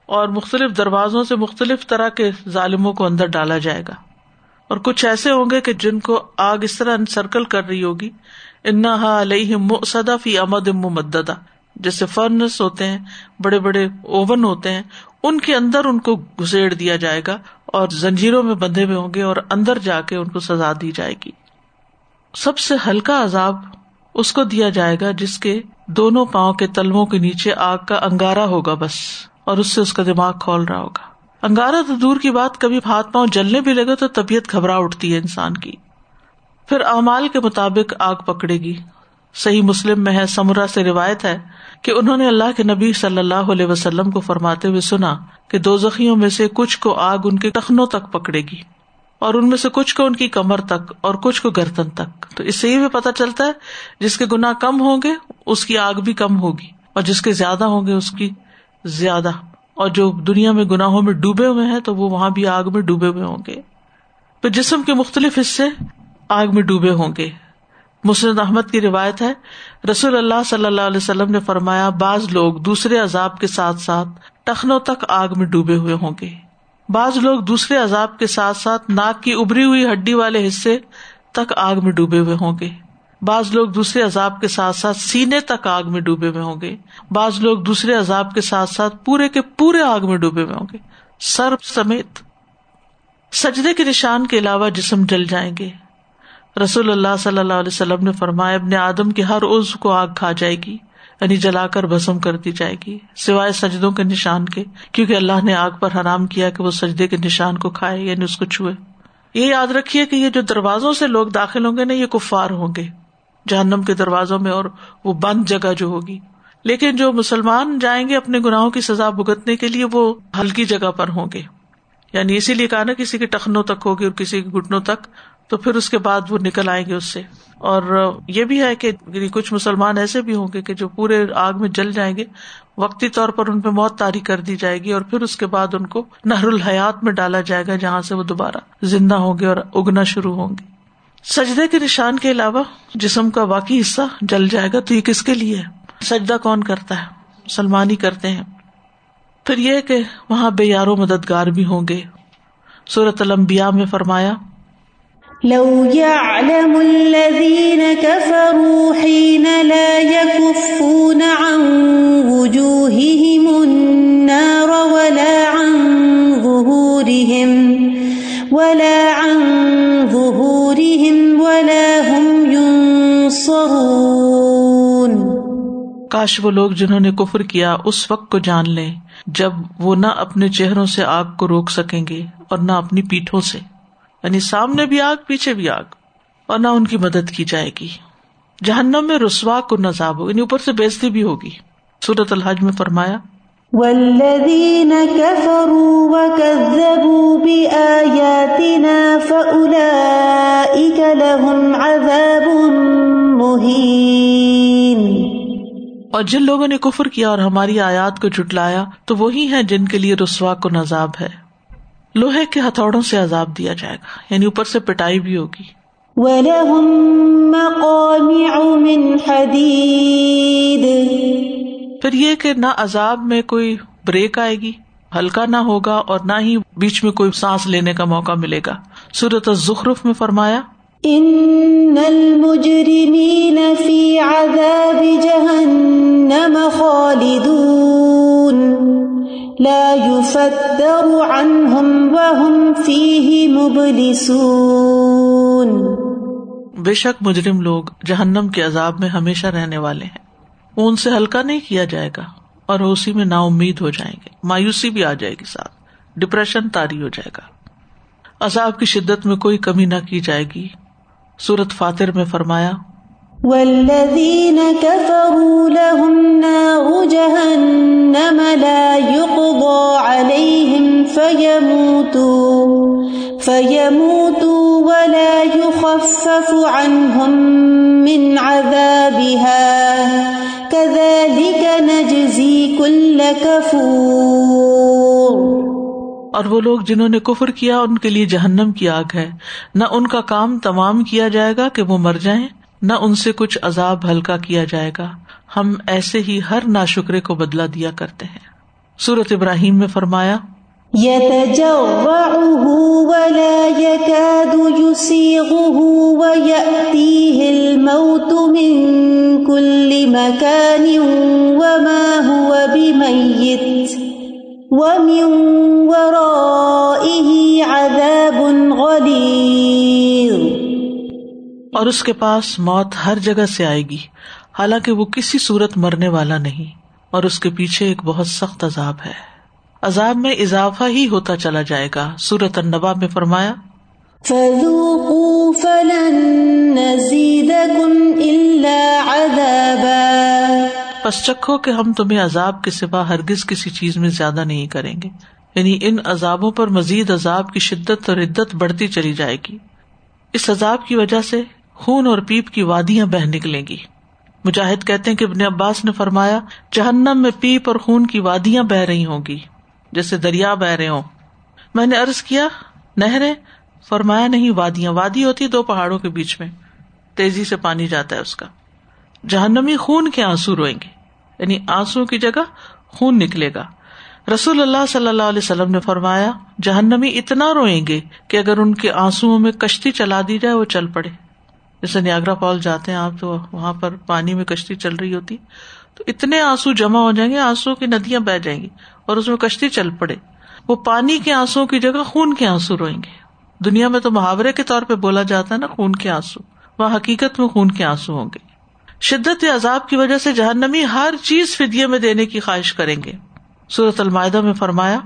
اور مختلف دروازوں سے مختلف طرح کے ظالموں کو اندر ڈالا جائے گا۔ اور کچھ ایسے ہوں گے کہ جن کو آگ اس طرح انسرکل کر رہی ہوگی انا علیہ صدا فی امد مددا جیسے فرنس ہوتے ہیں، بڑے بڑے اوون ہوتے ہیں، ان کے اندر ان کو گھسیڑ دیا جائے گا اور زنجیروں میں بندھے ہوئے ہوں گے اور اندر جا کے ان کو سزا دی جائے گی۔ سب سے ہلکا عذاب اس کو دیا جائے گا جس کے دونوں پاؤں کے تلووں کے نیچے آگ کا انگارا ہوگا بس، اور اس سے اس کا دماغ کھول رہا ہوگا۔ انگارا تو دور کی بات، کبھی ہاتھ پاؤں جلنے بھی لگے تو طبیعت گھبرا اٹھتی ہے انسان کی۔ پھر اعمال کے مطابق آگ پکڑے گی۔ صحیح مسلم میں ہے سمرا سے روایت ہے کہ انہوں نے اللہ کے نبی صلی اللہ علیہ وسلم کو فرماتے ہوئے سنا کہ دو زخیوں میں سے کچھ کو آگ ان کے ٹخنوں تک پکڑے گی اور ان میں سے کچھ کو ان کی کمر تک اور کچھ کو گردن تک۔ تو اس سے یہ بھی پتا چلتا ہے، جس کے گنا کم ہوں گے، اس کی آگ بھی کم ہوگی اور جس کے زیادہ ہوں گے، اس کی زیادہ۔ اور جو دنیا میں گناہوں میں ڈوبے ہوئے ہیں، تو وہ وہاں بھی آگ میں ڈوبے ہوئے ہوں گے۔ پھر جسم کے مختلف حصے آگ میں ڈوبے ہوں گے۔ مسرد احمد کی روایت ہے، رسول اللہ صلی اللہ علیہ وسلم نے فرمایا، بعض لوگ دوسرے عذاب کے ساتھ ساتھ ٹخنوں تک آگ میں ڈوبے ہوئے ہوں گے۔ بعض لوگ دوسرے عذاب کے ساتھ ساتھ ناک کی ابری ہوئی ہڈی والے حصے تک آگ میں ڈوبے ہوئے ہوں گے۔ بعض لوگ دوسرے عذاب کے ساتھ ساتھ سینے تک آگ میں ڈوبے ہوئے ہوں گے۔ بعض لوگ دوسرے عذاب کے ساتھ ساتھ پورے کے پورے آگ میں ڈوبے ہوئے ہوں گے۔ سر سمیت سجدے کے نشان کے علاوہ جسم جل جائیں گے۔ رسول اللہ صلی اللہ علیہ وسلم نے فرمایا، ابن آدم کی ہر عز کو آگ کھا جائے گی یعنی جلا کر بسم کر دی جائے گی، سوائے سجدوں کے نشان کے، کیونکہ اللہ نے آگ پر حرام کیا کہ وہ سجدے کے نشان کو کھائے یعنی اس کو چھوئے۔ یہ یاد رکھیے کہ یہ جو دروازوں سے لوگ داخل ہوں گے نا، یہ کفار ہوں گے۔ جہنم کے دروازوں میں اور وہ بند جگہ جو ہوگی۔ لیکن جو مسلمان جائیں گے اپنے گناہوں کی سزا بھگتنے کے لیے، وہ ہلکی جگہ پر ہوں گے۔ یعنی اسی لیے کہا نا، کسی کے ٹخنوں تک ہوگی اور کسی کے گٹنوں تک تو پھر اس کے بعد وہ نکل آئیں گے اس سے۔ اور یہ بھی ہے کہ یعنی کچھ مسلمان ایسے بھی ہوں گے کہ جو پورے آگ میں جل جائیں گے، وقتی طور پر ان پہ موت تاری کر دی جائے گی اور پھر اس کے بعد ان کو نہر الحیات میں ڈالا جائے گا جہاں سے وہ دوبارہ زندہ ہوں گے اور اگنا شروع ہوں گے۔ سجدے کے نشان کے علاوہ جسم کا باقی حصہ جل جائے گا، تو یہ کس کے لیے؟ ہے سجدہ کون کرتا ہے؟ مسلمان ہی کرتے ہیں۔ پھر یہ کہ وہاں بے یارو مددگار بھی ہوں گے۔ صورت المبیا میں فرمایا لو يعلم الذين كفروا حين لا يكفون عن وجوههم النار ولا عن ظهورهم ولا عن ظهورهم ولا هم ينصرون کاش وہ لوگ جنہوں نے کفر کیا اس وقت کو جان لیں جب وہ نہ اپنے چہروں سے آگ کو روک سکیں گے اور نہ اپنی پیٹھوں سے۔ یعنی سامنے بھی آگ پیچھے بھی آگ اور نہ ان کی مدد کی جائے گی۔ جہنم میں رسوا کو نظاب یعنی اوپر سے بیزتی بھی ہوگی۔ سورت الحج میں فرمایا اور جن لوگوں نے کفر کیا اور ہماری آیات کو جٹلایا تو وہی ہیں جن کے لیے رسوا کو نظاب ہے۔ لوہے کے ہتھوڑوں سے عذاب دیا جائے گا۔ یعنی اوپر سے پٹائی بھی ہوگی۔ پھر یہ کہ نہ عذاب میں کوئی بریک آئے گی ہلکا نہ ہوگا اور نہ ہی بیچ میں کوئی سانس لینے کا موقع ملے گا۔ سورت الزخرف میں فرمایا ان المجرمین فی عذاب جہنم خالدون۔ لا يفتر عنهم وهم فيه مبلسون۔ بے شک مجرم لوگ جہنم کے عذاب میں ہمیشہ رہنے والے ہیں۔ وہ ان سے ہلکا نہیں کیا جائے گا اور اسی میں نا امید ہو جائیں گے۔ مایوسی بھی آ جائے گی ساتھ۔ ڈپریشن تاری ہو جائے گا۔ عذاب کی شدت میں کوئی کمی نہ کی جائے گی۔ سورت فاتر میں فرمایا والذین كفروا لهم نار جهنم لا يقضى عليهم فيموتوا فيموتوا ولا يخفف عنهم من عذابها كذلك نجزي كل كفور اور وہ لوگ جنہوں نے کفر کیا، ان کے لیے جہنم کی آگ ہے۔ نہ ان کا کام تمام کیا جائے گا کہ وہ مر جائیں نہ ان سے کچھ عذاب ہلکا کیا جائے گا۔ ہم ایسے ہی ہر نا شکرے کو بدلا دیا کرتے ہیں۔ سورت ابراہیم میں فرمایا عذاب غلیظ۔ اور اس کے پاس موت ہر جگہ سے آئے گی۔ حالانکہ وہ کسی صورت مرنے والا نہیں اور اس کے پیچھے ایک بہت سخت عذاب ہے۔ عذاب میں اضافہ ہی ہوتا چلا جائے گا۔ سورت النبا میں فرمایا پس چکھو کہ ہم تمہیں عذاب کے سوا ہرگز کسی چیز میں زیادہ نہیں کریں گے۔ یعنی ان عذابوں پر مزید عذاب کی شدت اور عدت بڑھتی چلی جائے گی۔ اس عذاب کی وجہ سے خون اور پیپ کی وادیاں بہ نکلیں گی۔ مجاہد کہتے ہیں کہ ابن عباس نے فرمایا، جہنم میں پیپ اور خون کی وادیاں بہ رہی ہوں گی، جیسے دریا بہ رہے ہوں۔ میں نے ارض کیا، نہریں، فرمایا نہیں، وادیاں۔ وادی ہوتی دو پہاڑوں کے بیچ میں۔ تیزی سے پانی جاتا ہے اس کا۔ جہنمی خون کے آنسو روئیں گے۔ یعنی آنسو کی جگہ خون نکلے گا۔ رسول اللہ صلی اللہ علیہ وسلم نے فرمایا، جہنمی اتنا روئیں گے کہ اگر ان کے آنسو میں کشتی چلا دی جائے، وہ چل پڑے۔ جیسے نیاگرا پال جاتے ہیں آپ، تو وہاں پر پانی میں کشتی چل رہی ہوتی۔ تو اتنے آنسو جمع ہو جائیں گے، آنسو کی ندیاں بہ جائیں گی اور اس میں کشتی چل پڑے۔ وہ پانی کے آنسو کی جگہ خون کے آنسو روئیں گے۔ دنیا میں تو محاورے کے طور پہ بولا جاتا ہے نا، خون کے آنسو۔ وہ حقیقت میں خون کے آنسو ہوں گے۔ شدت عذاب کی وجہ سے جہنمی ہر چیز فدیے میں دینے کی خواہش کریں گے۔ صورت المائدہ میں فرمایا،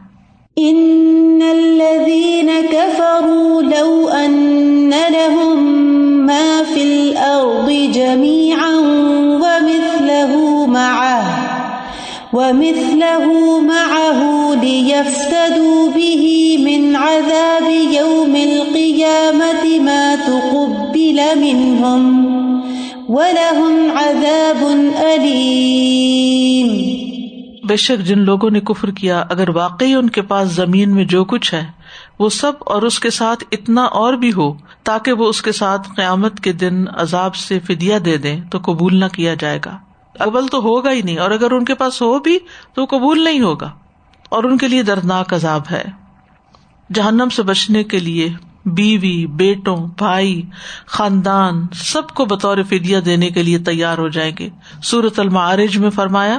ان الذين كفروا لو ان لهم ما في الارض جميعا ومثله معه ومثله معه ليفتدوا به من عذاب يوم القيامة ما تقبل منهم ولهم عذاب أليم بے شک جن لوگوں نے کفر کیا، اگر واقعی ان کے پاس زمین میں جو کچھ ہے وہ سب اور اس کے ساتھ اتنا اور بھی ہو تاکہ وہ اس کے ساتھ قیامت کے دن عذاب سے فدیا دے دیں، تو قبول نہ کیا جائے گا۔ اول تو ہوگا ہی نہیں، اور اگر ان کے پاس ہو بھی تو قبول نہیں ہوگا۔ اور ان کے لیے دردناک عذاب ہے۔ جہنم سے بچنے کے لیے بیوی، بیٹوں، بھائی، خاندان سب کو بطور فدیا دینے کے لیے تیار ہو جائیں گے۔ سورت المعارج میں فرمایا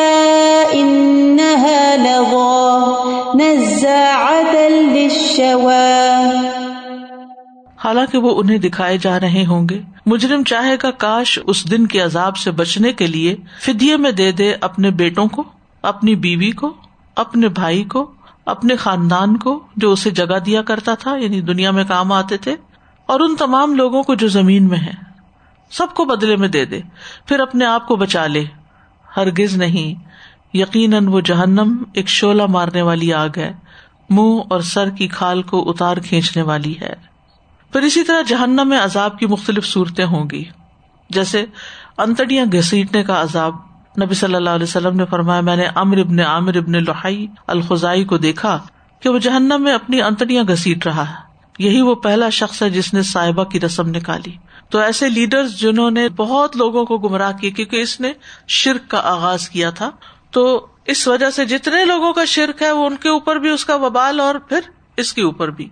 حالانکہ وہ انہیں دکھائے جا رہے ہوں گے۔ مجرم چاہے گا کاش اس دن کے عذاب سے بچنے کے لیے فدیے میں دے دے اپنے بیٹوں کو، اپنی بیوی کو، اپنے بھائی کو، اپنے خاندان کو جو اسے جگہ دیا کرتا تھا یعنی دنیا میں کام آتے تھے، اور ان تمام لوگوں کو جو زمین میں ہے سب کو بدلے میں دے دے۔ پھر اپنے آپ کو بچا لے۔ ہرگز نہیں۔ یقیناً وہ جہنم ایک شولہ مارنے والی آگ ہے۔ منہ اور سر کی کھال کو اتار کھینچنے والی ہے۔ پھر اسی طرح جہنم میں عذاب کی مختلف صورتیں ہوں گی۔ جیسے انتڑیاں گھسیٹنے کا عذاب۔ نبی صلی اللہ علیہ وسلم نے فرمایا، میں نے امر ابن عامر ابن لوہائی الخائی کو دیکھا کہ وہ جہنم میں اپنی انتڑیاں گھسیٹ رہا ہے۔ یہی وہ پہلا شخص ہے جس نے صاحبہ کی رسم نکالی۔ تو ایسے لیڈر جنہوں نے بہت لوگوں کو گمراہ کیا، کیونکہ اس نے شرک کا آغاز کیا تھا، تو اس وجہ سے جتنے لوگوں کا شرک ہے وہ ان کے اوپر بھی، اس کا وبال اور پھر اس کے اوپر بھی۔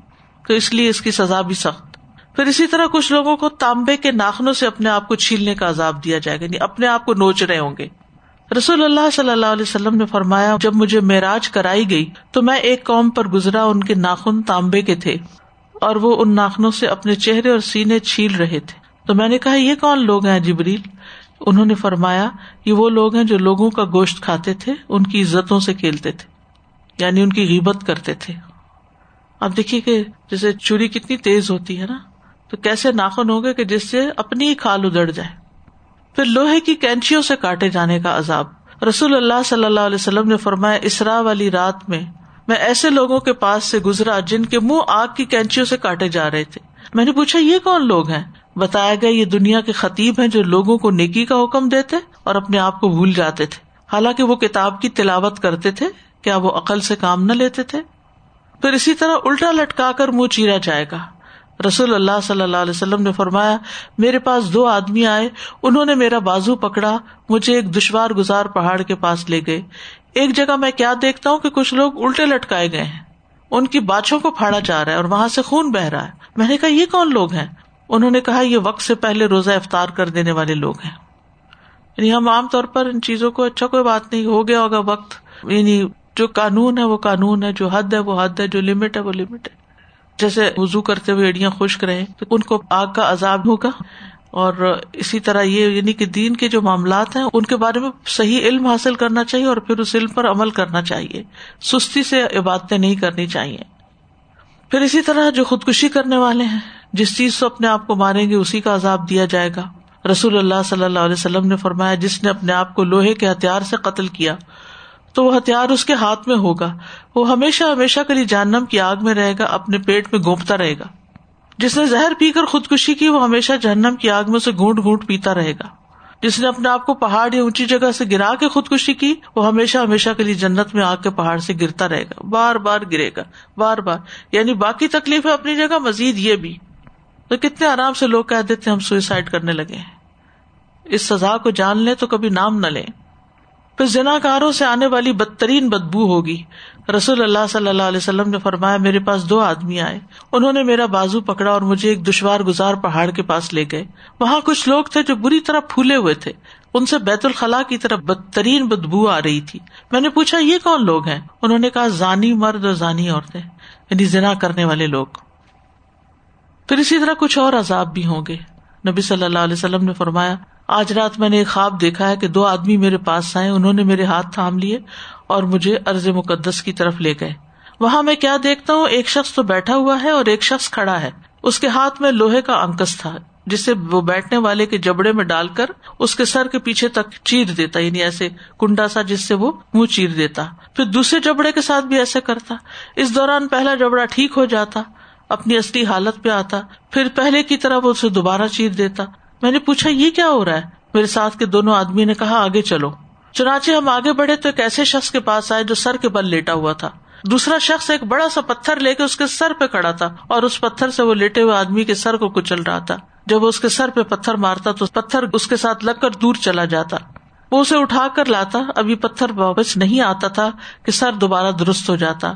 تو اس لیے اس کی سزا بھی سخت۔ پھر اسی طرح کچھ لوگوں کو تانبے کے ناخنوں سے اپنے آپ کو چھیلنے کا عذاب دیا جائے گا یعنی اپنے آپ کو نوچ رہے ہوں گے۔ رسول اللہ صلی اللہ علیہ وسلم نے فرمایا، جب مجھے معراج کرائی گئی تو میں ایک قوم پر گزرا، ان کے ناخن تانبے کے تھے اور وہ ان ناخنوں سے اپنے چہرے اور سینے چھیل رہے تھے۔ تو میں نے کہا، یہ کون لوگ ہیں جبریل؟ انہوں نے فرمایا یہ وہ لوگ ہیں جو لوگوں کا گوشت کھاتے تھے، ان کی عزتوں سے کھیلتے تھے یعنی ان کی غیبت کرتے تھے۔ اب دیکھیے کہ جیسے چوری کتنی تیز ہوتی ہے نا، تو کیسے ناخن ہوگے کہ جس سے اپنی ہی کھال اجڑ جائے۔ پھر لوہے کی کینچیوں سے کاٹے جانے کا عذاب۔ رسول اللہ صلی اللہ علیہ وسلم نے فرمایا، اسرا والی رات میں میں ایسے لوگوں کے پاس سے گزرا جن کے منہ آگ کی کینچیوں سے کاٹے جا رہے تھے۔ میں نے پوچھا، یہ کون لوگ ہیں؟ بتایا گیا یہ دنیا کے خطیب ہیں جو لوگوں کو نیکی کا حکم دیتے اور اپنے آپ کو بھول جاتے تھے۔ حالانکہ وہ کتاب کی تلاوت کرتے تھے، کیا وہ عقل سے کام نہ لیتے تھے؟ پھر اسی طرح الٹا لٹکا کر منہ چیرا جائے گا۔ رسول اللہ صلی اللہ علیہ وسلم نے فرمایا، میرے پاس دو آدمی آئے، انہوں نے میرا بازو پکڑا، مجھے ایک دشوار گزار پہاڑ کے پاس لے گئے۔ ایک جگہ میں کیا دیکھتا ہوں کہ کچھ لوگ الٹے لٹکائے گئے ہیں۔ ان کی بادشوں کو پھاڑا جا رہا ہے اور وہاں سے خون بہ رہا ہے۔ میں نے کہا، یہ کون لوگ ہیں؟ انہوں نے کہا، یہ وقت سے پہلے روزہ افطار کر دینے والے لوگ ہیں۔ یعنی ہم عام طور پر ان چیزوں کو اچھا کوئی بات نہیں، ہو گیا ہوگا وقت۔ یعنی جو قانون ہے وہ قانون ہے، جو حد ہے وہ حد ہے، جو لمٹ ہے وہ لمٹ ہے۔ جیسے وزو کرتے ہوئے اڑیاں خشک رہے تو ان کو آگ کا عذاب ہوگا۔ اور اسی طرح یہ یعنی کہ دین کے جو معاملات ہیں، ان کے بارے میں صحیح علم حاصل کرنا چاہیے اور پھر اس علم پر عمل کرنا چاہیے۔ سستی سے عبادتیں نہیں کرنی چاہیے۔ پھر اسی طرح جو خودکشی کرنے والے ہیں جس چیز سے اپنے آپ کو ماریں گے اسی کا عذاب دیا جائے گا۔ رسول اللہ صلی اللہ علیہ وسلم نے فرمایا، جس نے اپنے آپ کو لوہے کے ہتھیار سے قتل کیا، تو وہ ہتھیار اس کے ہاتھ میں ہوگا۔ وہ ہمیشہ ہمیشہ کے لیے جہنم کی آگ میں رہے گا، اپنے پیٹ میں گونپتا رہے گا۔ جس نے زہر پی کر خودکشی کی، وہ ہمیشہ جہنم کی آگ میں سے گونٹ گونٹ پیتا رہے گا۔ جس نے اپنے آپ کو پہاڑ یا اونچی جگہ سے گرا کے خودکشی کی، وہ ہمیشہ ہمیشہ کے لیے جنت میں آگ کے پہاڑ سے گرتا رہے گا۔ بار بار گرے گا۔ بار بار۔ یعنی باقی تکلیف ہے اپنی جگہ، مزید یہ بھی۔ تو کتنے آرام سے لوگ کہہ دیتے ہم سوئسائڈ کرنے لگے ہیں۔ اس سزا کو جان لیں تو کبھی نام نہ لیں۔ پھر زنا کاروں سے آنے والی بدترین بدبو ہوگی۔ رسول اللہ صلی اللہ علیہ وسلم نے فرمایا، میرے پاس دو آدمی آئے۔ انہوں نے میرا بازو پکڑا اور مجھے ایک دشوار گزار پہاڑ کے پاس لے گئے۔ وہاں کچھ لوگ تھے جو بری طرح پھولے ہوئے تھے۔ ان سے بیت الخلاء کی طرف بدترین بدبو آ رہی تھی۔ میں نے پوچھا، یہ کون لوگ ہیں؟ انہوں نے کہا، زانی مرد اور زانی عورتیں یعنی زنا کرنے والے لوگ۔ پھر اسی طرح کچھ اور عذاب بھی ہوں گے۔ نبی صلی اللہ علیہ وسلم نے فرمایا، آج رات میں نے ایک خواب دیکھا ہے کہ دو آدمی میرے پاس آئے، انہوں نے میرے ہاتھ تھام لیے اور مجھے ارض مقدس کی طرف لے گئے۔ وہاں میں کیا دیکھتا ہوں، ایک شخص تو بیٹھا ہوا ہے اور ایک شخص کھڑا ہے۔ اس کے ہاتھ میں لوہے کا انکس تھا جسے وہ بیٹھنے والے کے جبڑے میں ڈال کر اس کے سر کے پیچھے تک چیر دیتا یعنی ایسے کنڈا سا جس سے وہ منہ چیر دیتا۔ پھر دوسرے جبڑے کے ساتھ بھی ایسے کرتا۔ اس دوران پہلا جبڑا ٹھیک ہو جاتا۔ اپنی اصلی حالت پہ آتا، پھر پہلے کی طرح وہ اسے دوبارہ چیر دیتا۔ میں نے پوچھا، یہ کیا ہو رہا ہے؟ میرے ساتھ کے دونوں آدمی نے کہا، آگے چلو۔ چنانچہ ہم آگے بڑھے تو ایک ایسے شخص کے پاس آئے جو سر کے بل لیٹا ہوا تھا۔ دوسرا شخص ایک بڑا سا پتھر لے کے اس کے سر پہ کھڑا تھا اور اس پتھر سے وہ لیٹے ہوئے آدمی کے سر کو کچل رہا تھا۔ جب وہ اس کے سر پہ پتھر مارتا تو پتھر اس کے ساتھ لگ کر دور چلا جاتا۔ وہ اسے اٹھا کر لاتا۔ ابھی پتھر واپس نہیں آتا تھا کہ سر دوبارہ درست ہو جاتا۔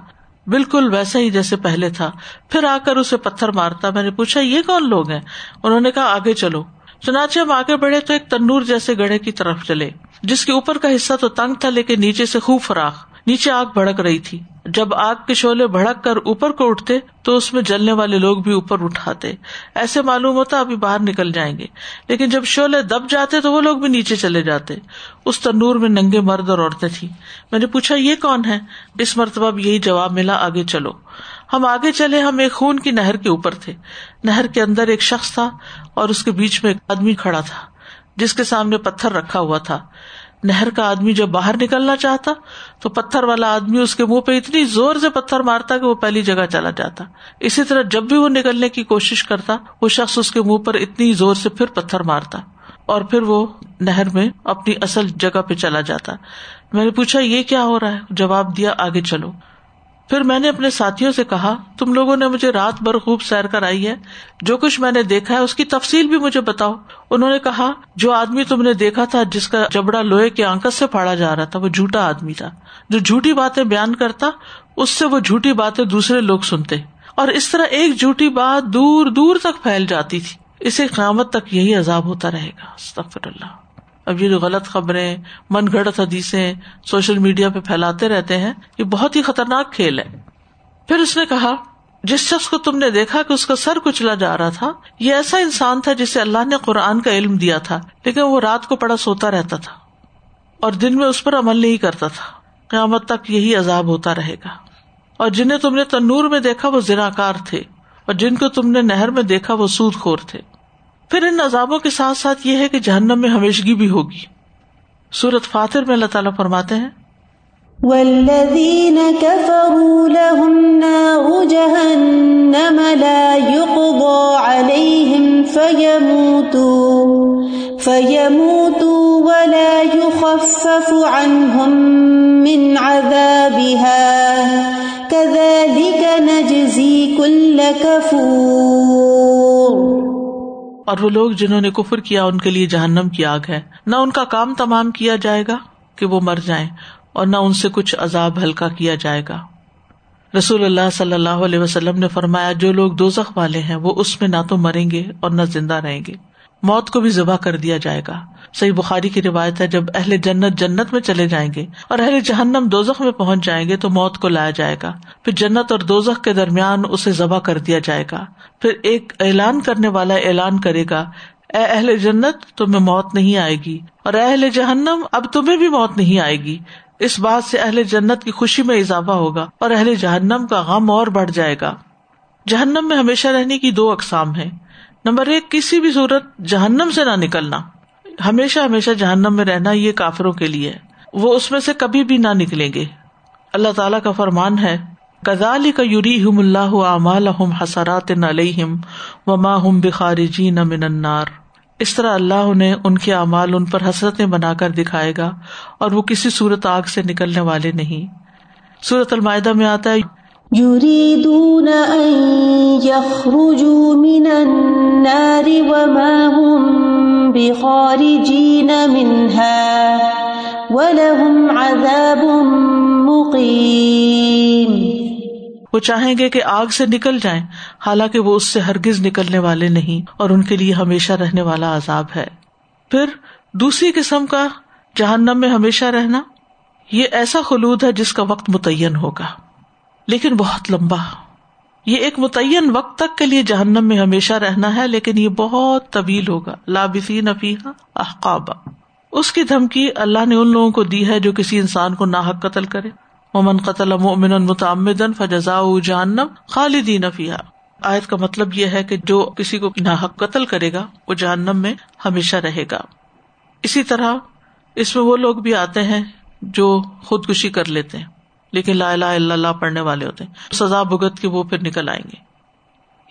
بالکل ویسا ہی جیسے پہلے تھا۔ پھر آ کر اسے پتھر مارتا، میں نے پوچھا، یہ کون لوگ ہیں؟ انہوں نے کہا، آگے چلو۔ چنانچہ ہم آگے بڑھے تو ایک تنور جیسے گڑھے کی طرف چلے، جس کے اوپر کا حصہ تو تنگ تھا لیکن نیچے سے خوب فراخ۔ نیچے آگ بھڑک رہی تھی۔ جب آگ کے شعلے بھڑک کر اوپر کو اٹھتے تو اس میں جلنے والے لوگ بھی اوپر اٹھاتے۔ ایسے معلوم ہوتا ابھی باہر نکل جائیں گے۔ لیکن جب شعلے دب جاتے تو وہ لوگ بھی نیچے چلے جاتے۔ اس تندور میں ننگے مرد اور عورتیں تھی میں نے پوچھا، یہ کون ہے؟ اس مرتبہ بھی یہی جواب ملا، آگے چلو۔ ہم آگے چلے، ہم ایک خون کی نہر کے اوپر تھے۔ نہر کے اندر ایک شخص تھا اور اس کے بیچ میں ایک آدمی کھڑا تھا، جس کے سامنے پتھر رکھا ہوا تھا۔ نہر کا آدمی جب باہر نکلنا چاہتا تو پتھر والا آدمی اس کے منہ پہ اتنی زور سے پتھر مارتا کہ وہ پہلی جگہ چلا جاتا۔ اسی طرح جب بھی وہ نکلنے کی کوشش کرتا، وہ شخص اس کے منہ پر اتنی زور سے پھر پتھر مارتا اور پھر وہ نہر میں اپنی اصل جگہ پہ چلا جاتا۔ میں نے پوچھا، یہ کیا ہو رہا ہے؟ جواب دیا، آگے چلو پھر میں نے اپنے ساتھیوں سے کہا، تم لوگوں نے مجھے رات بھر خوب سیر کر آئی ہے، جو کچھ میں نے دیکھا ہے، اس کی تفصیل بھی مجھے بتاؤ۔ انہوں نے کہا، جو آدمی تم نے دیکھا تھا، جس کا جبڑا لوہے کے آنکس سے پھاڑا جا رہا تھا، وہ جھوٹا آدمی تھا۔ جو جھوٹی باتیں بیان کرتا، اس سے وہ جھوٹی باتیں دوسرے لوگ سنتے۔ اور اس طرح ایک جھوٹی بات دور دور تک پھیل جاتی تھی۔ اسے قیامت تک یہی عذاب ہوتا رہے گا۔ اللہ۔ اب یہ جو غلط خبریں، من گڑت حدیثیں سوشل میڈیا پہ پھیلاتے رہتے ہیں، یہ بہت ہی خطرناک کھیل ہے۔ پھر اس نے کہا، جس شخص کو تم نے دیکھا کہ اس کا سر کچلا جا رہا تھا، یہ ایسا انسان تھا جسے اللہ نے قرآن کا علم دیا تھا، لیکن وہ رات کو پڑا سوتا رہتا تھا اور دن میں اس پر عمل نہیں کرتا تھا۔ قیامت تک یہی عذاب ہوتا رہے گا۔ اور جنہیں تم نے تنور میں دیکھا وہ زناکار تھے، اور جن کو تم نے نہر میں دیکھا وہ سود خور تھے۔ پھر ان عذابوں کے ساتھ ساتھ یہ ہے کہ جہنم میں ہمیشگی بھی ہوگی۔ سورت فاتر میں اللہ تعالیٰ فرماتے ہیں فيموتوا ولا يخفف عنهم من عذابها۔ كذلك نجزي كل كفور۔ اور وہ لوگ جنہوں نے کفر کیا، ان کے لیے جہنم کی آگ ہے۔ نہ ان کا کام تمام کیا جائے گا کہ وہ مر جائیں، اور نہ ان سے کچھ عذاب ہلکا کیا جائے گا۔ رسول اللہ صلی اللہ علیہ وسلم نے فرمایا، جو لوگ دو والے ہیں، وہ اس میں نہ تو مریں گے اور نہ زندہ رہیں گے۔ موت کو بھی ذبح کر دیا جائے گا۔ صحیح بخاری کی روایت ہے، جب اہل جنت جنت میں چلے جائیں گے اور اہل جہنم دوزخ میں پہنچ جائیں گے تو موت کو لایا جائے گا۔ پھر جنت اور دوزخ کے درمیان اسے ذبح کر دیا جائے گا۔ پھر ایک اعلان کرنے والا اعلان کرے گا، اے اہل جنت، تمہیں موت نہیں آئے گی۔ اور اے اہل جہنم، اب تمہیں بھی موت نہیں آئے گی۔ اس بات سے اہل جنت کی خوشی میں اضافہ ہوگا اور اہل جہنم کا غم اور بڑھ جائے گا۔ جہنم میں ہمیشہ رہنے کی دو اقسام ہے نمبر ایک، کسی بھی صورت جہنم سے نہ نکلنا۔ ہمیشہ ہمیشہ جہنم میں رہنا یہ کافروں کے لیے وہ اس میں سے کبھی بھی نہ نکلیں گے۔ اللہ تعالیٰ کا فرمان ہے کزالی کا یوری ہم اللہ حسرات نہ ہم بخاری جی نہ منار اس طرح اللہ انہیں ان کے اعمال ان پر حسرتیں بنا کر دکھائے گا اور وہ کسی صورت آگ سے نکلنے والے نہیں۔ صورت المائدہ میں آتا ہے يريدون أن يخرجوا من النار وما هم بخارجين منها ولهم عذاب مقيم. وہ چاہیں گے کہ آگ سے نکل جائیں، حالانکہ وہ اس سے ہرگز نکلنے والے نہیں اور ان کے لیے ہمیشہ رہنے والا عذاب ہے۔ پھر دوسری قسم کا جہنم میں ہمیشہ رہنا، یہ ایسا خلود ہے جس کا وقت متعین ہوگا۔ لیکن بہت لمبا۔ یہ ایک متعین وقت تک کے لیے جہنم میں ہمیشہ رہنا ہے، لیکن یہ بہت طویل ہوگا۔ لابفی نفیحا احقابا۔ اس کی دھمکی اللہ نے ان لوگوں کو دی ہے جو کسی انسان کو ناحک قتل کرے۔ مومن قتل مؤمن متعمدن فجزا جہنم خالدین فیحا آیت کا مطلب یہ ہے کہ جو کسی کو ناحک قتل کرے گا، وہ جہنم میں ہمیشہ رہے گا۔ اسی طرح اس میں وہ لوگ بھی آتے ہیں جو خودکشی کر لیتے ہیں۔ لیکن لا الہ الا اللہ پڑھنے والے ہوتے ہیں۔ سزا بھگت کے وہ پھر نکل آئیں گے۔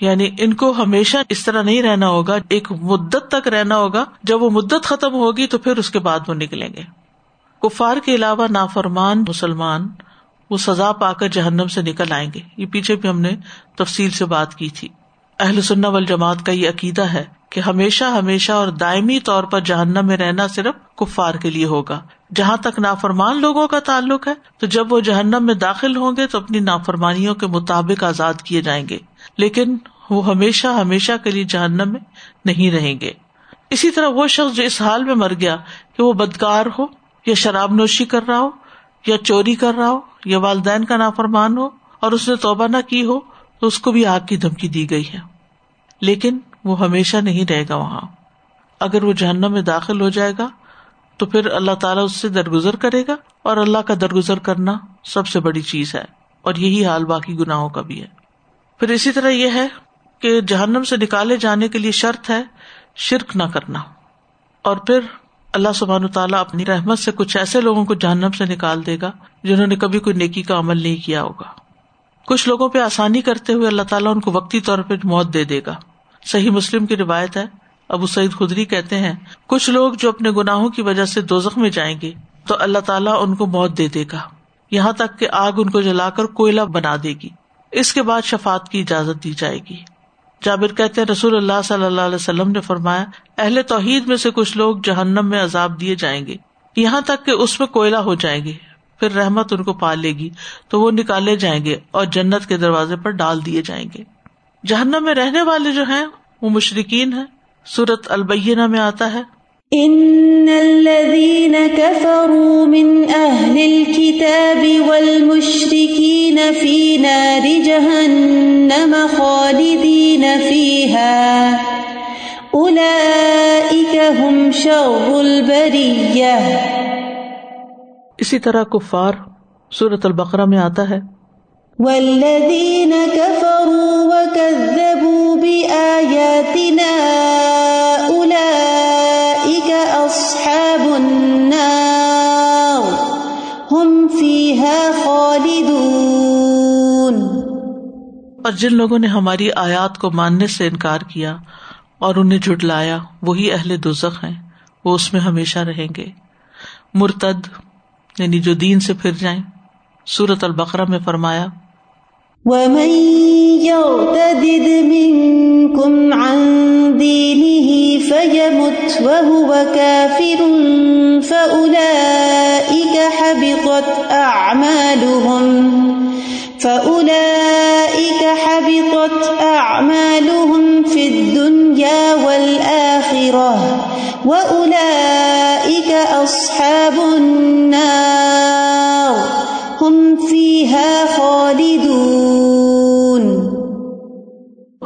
یعنی ان کو ہمیشہ اس طرح نہیں رہنا ہوگا، ایک مدت تک رہنا ہوگا۔ جب وہ مدت ختم ہوگی تو پھر اس کے بعد وہ نکلیں گے۔ کفار کے علاوہ نافرمان مسلمان وہ سزا پا کر جہنم سے نکل آئیں گے۔ یہ پیچھے بھی ہم نے تفصیل سے بات کی تھی۔ اہل سننا وال جماعت کا یہ عقیدہ ہے کہ ہمیشہ ہمیشہ اور دائمی طور پر جہنم میں رہنا صرف کفار کے لیے ہوگا۔ جہاں تک نافرمان لوگوں کا تعلق ہے، تو جب وہ جہنم میں داخل ہوں گے، تو اپنی نافرمانیوں کے مطابق آزاد کیے جائیں گے۔ لیکن وہ ہمیشہ ہمیشہ کے لیے جہنم میں نہیں رہیں گے۔ اسی طرح وہ شخص جو اس حال میں مر گیا کہ وہ بدکار ہو، یا شراب نوشی کر رہا ہو، یا چوری کر رہا ہو، یا والدین کا نافرمان ہو اور اس نے توبہ نہ کی ہو، تو اس کو بھی آگ کی دھمکی دی گئی ہے۔ لیکن وہ ہمیشہ نہیں رہے گا وہاں۔ اگر وہ جہنم میں داخل ہو جائے گا، تو پھر اللہ تعالیٰ اس سے درگزر کرے گا اور اللہ کا درگزر کرنا سب سے بڑی چیز ہے اور یہی حال باقی گناہوں کا بھی ہے۔ پھر اسی طرح یہ ہے کہ جہنم سے نکالے جانے کے لیے شرط ہے شرک نہ کرنا۔ اور پھر اللہ سبحان تعالیٰ اپنی رحمت سے کچھ ایسے لوگوں کو جہنم سے نکال دے گا جنہوں نے کبھی کوئی نیکی کا عمل نہیں کیا ہوگا۔ کچھ لوگوں پہ آسانی کرتے ہوئے اللہ تعالیٰ ان کو وقتی طور پہ موت دے دے گا۔ صحیح مسلم کی روایت ہے۔ ابو سعید خدری کہتے ہیں، کچھ لوگ جو اپنے گناہوں کی وجہ سے دو میں جائیں گے، تو اللہ تعالیٰ ان کو موت دے دے گا۔ یہاں تک کہ آگ ان کو جلا کر کوئلہ بنا دے گی۔ اس کے بعد شفات کی اجازت دی جائے گی۔ جابر کہتے ہیں، رسول اللہ صلی اللہ علیہ وسلم نے فرمایا، اہل توحید میں سے کچھ لوگ جہنم میں عذاب دیے جائیں گے۔ یہاں تک کہ اس میں کوئلہ ہو جائیں گے۔ پھر رحمت ان کو پال لے گی، تو وہ نکالے جائیں گے اور جنت کے دروازے پر ڈال دیے جائیں گے۔ جہنم میں رہنے والے جو ہیں وہ مشرقین ہے سورت البینہ میں آتا ہے۔ ان الذين كفروا من اهل الكتاب والمشركين في نار جهنم خالدين فيها اولئك هم شر البريه اسی طرح کفار سورت البقرہ میں آتا ہے۔ والذين كفروا وكذبوا بآياتنا أولئك أصحاب النار هم فيها خالدون اور جن لوگوں نے ہماری آیات کو ماننے سے انکار کیا اور انہیں جھٹلایا، وہی اہل دوزخ ہیں، وہ اس میں ہمیشہ رہیں گے۔ مرتد یعنی جو دین سے پھر جائیں سورت البقرہ میں فرمایا، ومن يرتد منكم عن دينه فيمت وهو كافر فأولئك حبطت أعمالهم فأولئك حبطت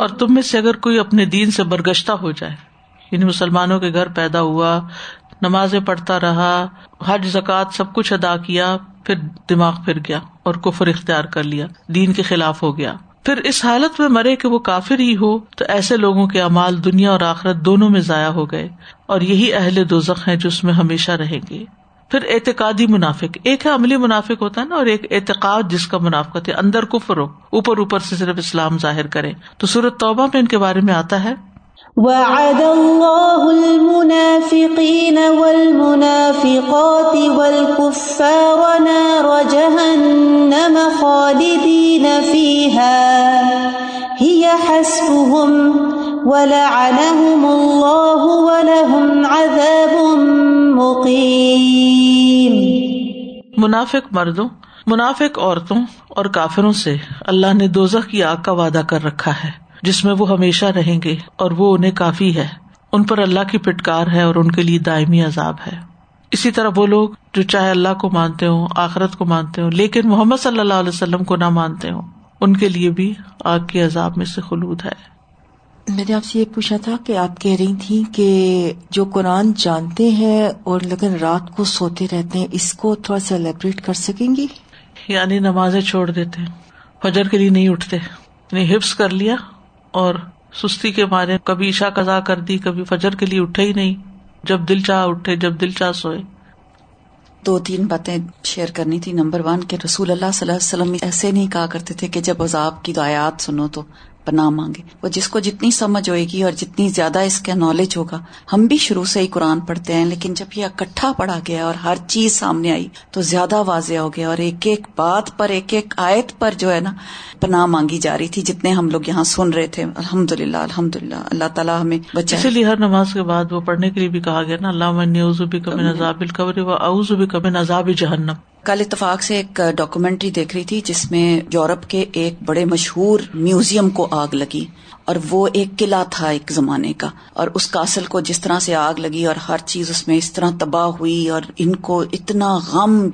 اور تم میں سے اگر کوئی اپنے دین سے برگشتہ ہو جائے یعنی مسلمانوں کے گھر پیدا ہوا نماز پڑھتا رہا، حج زکات سب کچھ ادا کیا، پھر دماغ پھر گیا اور کفر اختیار کر لیا، دین کے خلاف ہو گیا۔ پھر اس حالت میں مرے کہ وہ کافر ہی ہو، تو ایسے لوگوں کے امال دنیا اور آخرت دونوں میں ضائع ہو گئے اور یہی اہل دو ہے جو اس میں ہمیشہ رہیں گے۔ پھر اعتقادی منافق، ایک ہے عملی منافق ہوتا ہے نا، اور ایک اعتقاد جس کا منافقت ہے، اندر کفر ہو، اوپر اوپر سے صرف اسلام ظاہر کرے۔ تو صورت توبہ میں ان کے بارے میں آتا ہے۔ وعد الله المنافقين والمنافقات والكفار نار جهنم خالدين فيها، هي حسبهم ولعنهم الله ولهم عذاب مقيم. منافق مردوں، منافق عورتوں اور کافروں سے اللہ نے دوزخ کی آگ کا وعدہ کر رکھا ہے، جس میں وہ ہمیشہ رہیں گے اور وہ انہیں کافی ہے۔ ان پر اللہ کی پٹکار ہے اور ان کے لیے دائمی عذاب ہے۔ اسی طرح وہ لوگ جو چاہے اللہ کو مانتے ہوں، آخرت کو مانتے ہوں، لیکن محمد صلی اللہ علیہ وسلم کو نہ مانتے ہوں، ان کے لیے بھی آگ کے عذاب میں سے خلود ہے۔ میں نے آپ سے یہ پوچھا تھا کہ آپ کہہ رہی تھی کہ جو قرآن جانتے ہیں اور لیکن رات کو سوتے رہتے ہیں اس کو تھوڑا سا ایلیبریٹ کر سکیں گی؟ یعنی نمازیں چھوڑ دیتے فجر کے لیے نہیں اٹھتے یعنی حفظ کر لیا اور سستی کے مارے کبھی عشا قزا کر دی کبھی فجر کے لیے اٹھے ہی نہیں۔ جب دل چاہ اٹھے جب دل چاہ سوئے۔ دو تین باتیں شیئر کرنی تھی۔ نمبر ون کہ رسول اللہ صلی اللہ علیہ وسلم ایسے نہیں کہا کرتے تھے کہ جب عذاب کی دعایات سنو تو پناہ مانگے وہ جس کو جتنی سمجھ ہوئے گی اور جتنی زیادہ اس کا نالج ہوگا، ہم بھی شروع سے ہی قرآن پڑھتے ہیں، لیکن جب یہ اکٹھا پڑھا گیا اور ہر چیز سامنے آئی تو زیادہ واضح ہو گیا اور ایک ایک بات پر، ایک ایک آیت پر جو ہے نا پناہ مانگی جا رہی تھی، جتنے ہم لوگ یہاں سن رہے تھے۔ الحمد للہ الحمد للہ اللہ تعالیٰ ہمیں بچا اسی لیے ہر نماز کے بعد وہ پڑھنے کے لیے بھی کہا گیا نا اللہ بھی کبھی نذاب القبر و اوز بھی کبھی نذاب جہنم۔ کل اتفاق سے ایک ڈاکومینٹری دیکھ رہی تھی جس میں یورپ کے ایک بڑے مشہور میوزیم کو آگ لگی اور وہ ایک قلعہ تھا ایک زمانے کا اور اس کاسل کو جس طرح سے آگ لگی اور ہر چیز اس میں اس طرح تباہ ہوئی اور ان کو اتنا غم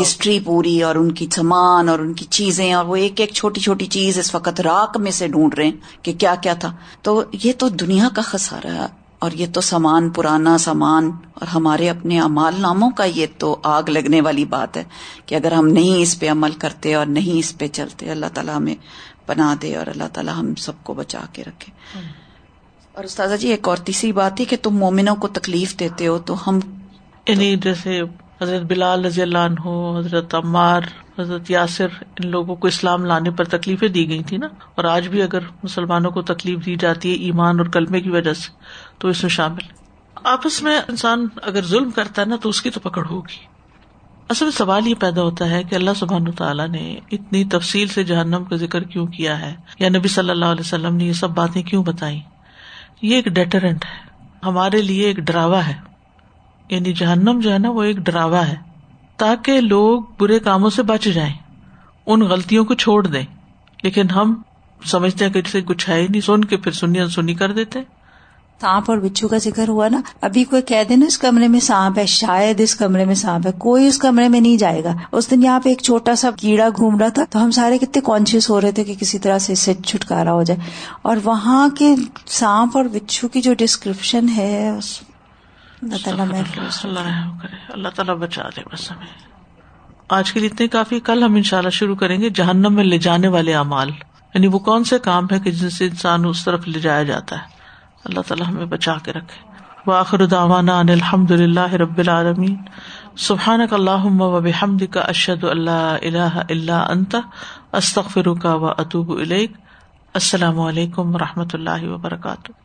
ہسٹری پوری اور ان کی سامان اور ان کی چیزیں اور وہ ایک ایک چھوٹی چھوٹی چیز اس وقت راک میں سے ڈھونڈ رہے ہیں کہ کیا کیا تھا۔ تو یہ تو دنیا کا خسارہ ہے اور یہ تو سامان، پرانا سامان، اور ہمارے اپنے امال ناموں کا یہ تو آگ لگنے والی بات ہے کہ اگر ہم نہیں اس پہ عمل کرتے اور نہیں اس پہ چلتے، اللہ تعالیٰ ہمیں بنا دے اور اللہ تعالیٰ ہم سب کو بچا کے رکھے۔ اور استاذہ جی ایک اور تیسری بات ہے کہ تم مومنوں کو تکلیف دیتے ہو تو ہم یعنی جیسے حضرت بلال رضی اللہ عنہ، حضرت عمار، حضرت یاسر، ان لوگوں کو اسلام لانے پر تکلیفیں دی گئی تھی نا۔ اور آج بھی اگر مسلمانوں کو تکلیف دی جاتی ہے ایمان اور کلمے کی وجہ سے تو اس میں شامل آپس میں انسان اگر ظلم کرتا ہے نا تو اس کی تو پکڑ ہوگی۔ اصل میں سوال یہ پیدا ہوتا ہے کہ اللہ سبحان تعالیٰ نے اتنی تفصیل سے جہنم کا ذکر کیوں کیا ہے؟ یا نبی صلی اللہ علیہ وسلم نے یہ سب باتیں کیوں بتائی یہ ایک ڈیٹرنٹ ہے۔ ہمارے لیے ایک ڈراوا ہے۔ یعنی جہنم جو ہے نا وہ ایک ڈراوا ہے۔ تاکہ لوگ برے کاموں سے بچ جائیں۔ ان غلطیوں کو چھوڑ دیں۔ لیکن ہم سمجھتے ہیں کہ کچھ ہے ہی نہیں۔ سن کے پھر سنی سنی کر دیتے سانپ اور بچھو کا ذکر ہوا نا، ابھی کوئی کہہ دے نا اس کمرے میں سانپ ہے، شاید اس کمرے میں سانپ ہے، کوئی اس کمرے میں نہیں جائے گا۔ اس دن یہاں پہ ایک چھوٹا سا کیڑا گھوم رہا تھا، تو ہم سارے کتنے کانشیس ہو رہے تھے کہ کسی طرح سے اس سے چھٹکارا ہو جائے۔ اور وہاں کے سانپ اور بچھو کی جو ڈسکرپشن ہے اللہ تعالیٰ اللہ تعالیٰ بچا دے بس ہمیں۔ آج کے لیے اتنے کافی، کل ہم ان شاء اللہ شروع کریں گے جہنم میں لے جانے والے امال یعنی وہ کون سے کام ہے کہ جن سے انسان اس طرف لے جایا جاتا ہے؟ اللہ تعالیٰ ہمیں بچا کے رکھے۔ وآخر دعوانا ان الحمد اللہ رب العالمین۔ سبحانک اللہم و بحمدک کا اشد اللہ اللہ الا انت استخر کا و اطوب السلام علیکم و رحمۃ اللہ وبرکاتہ۔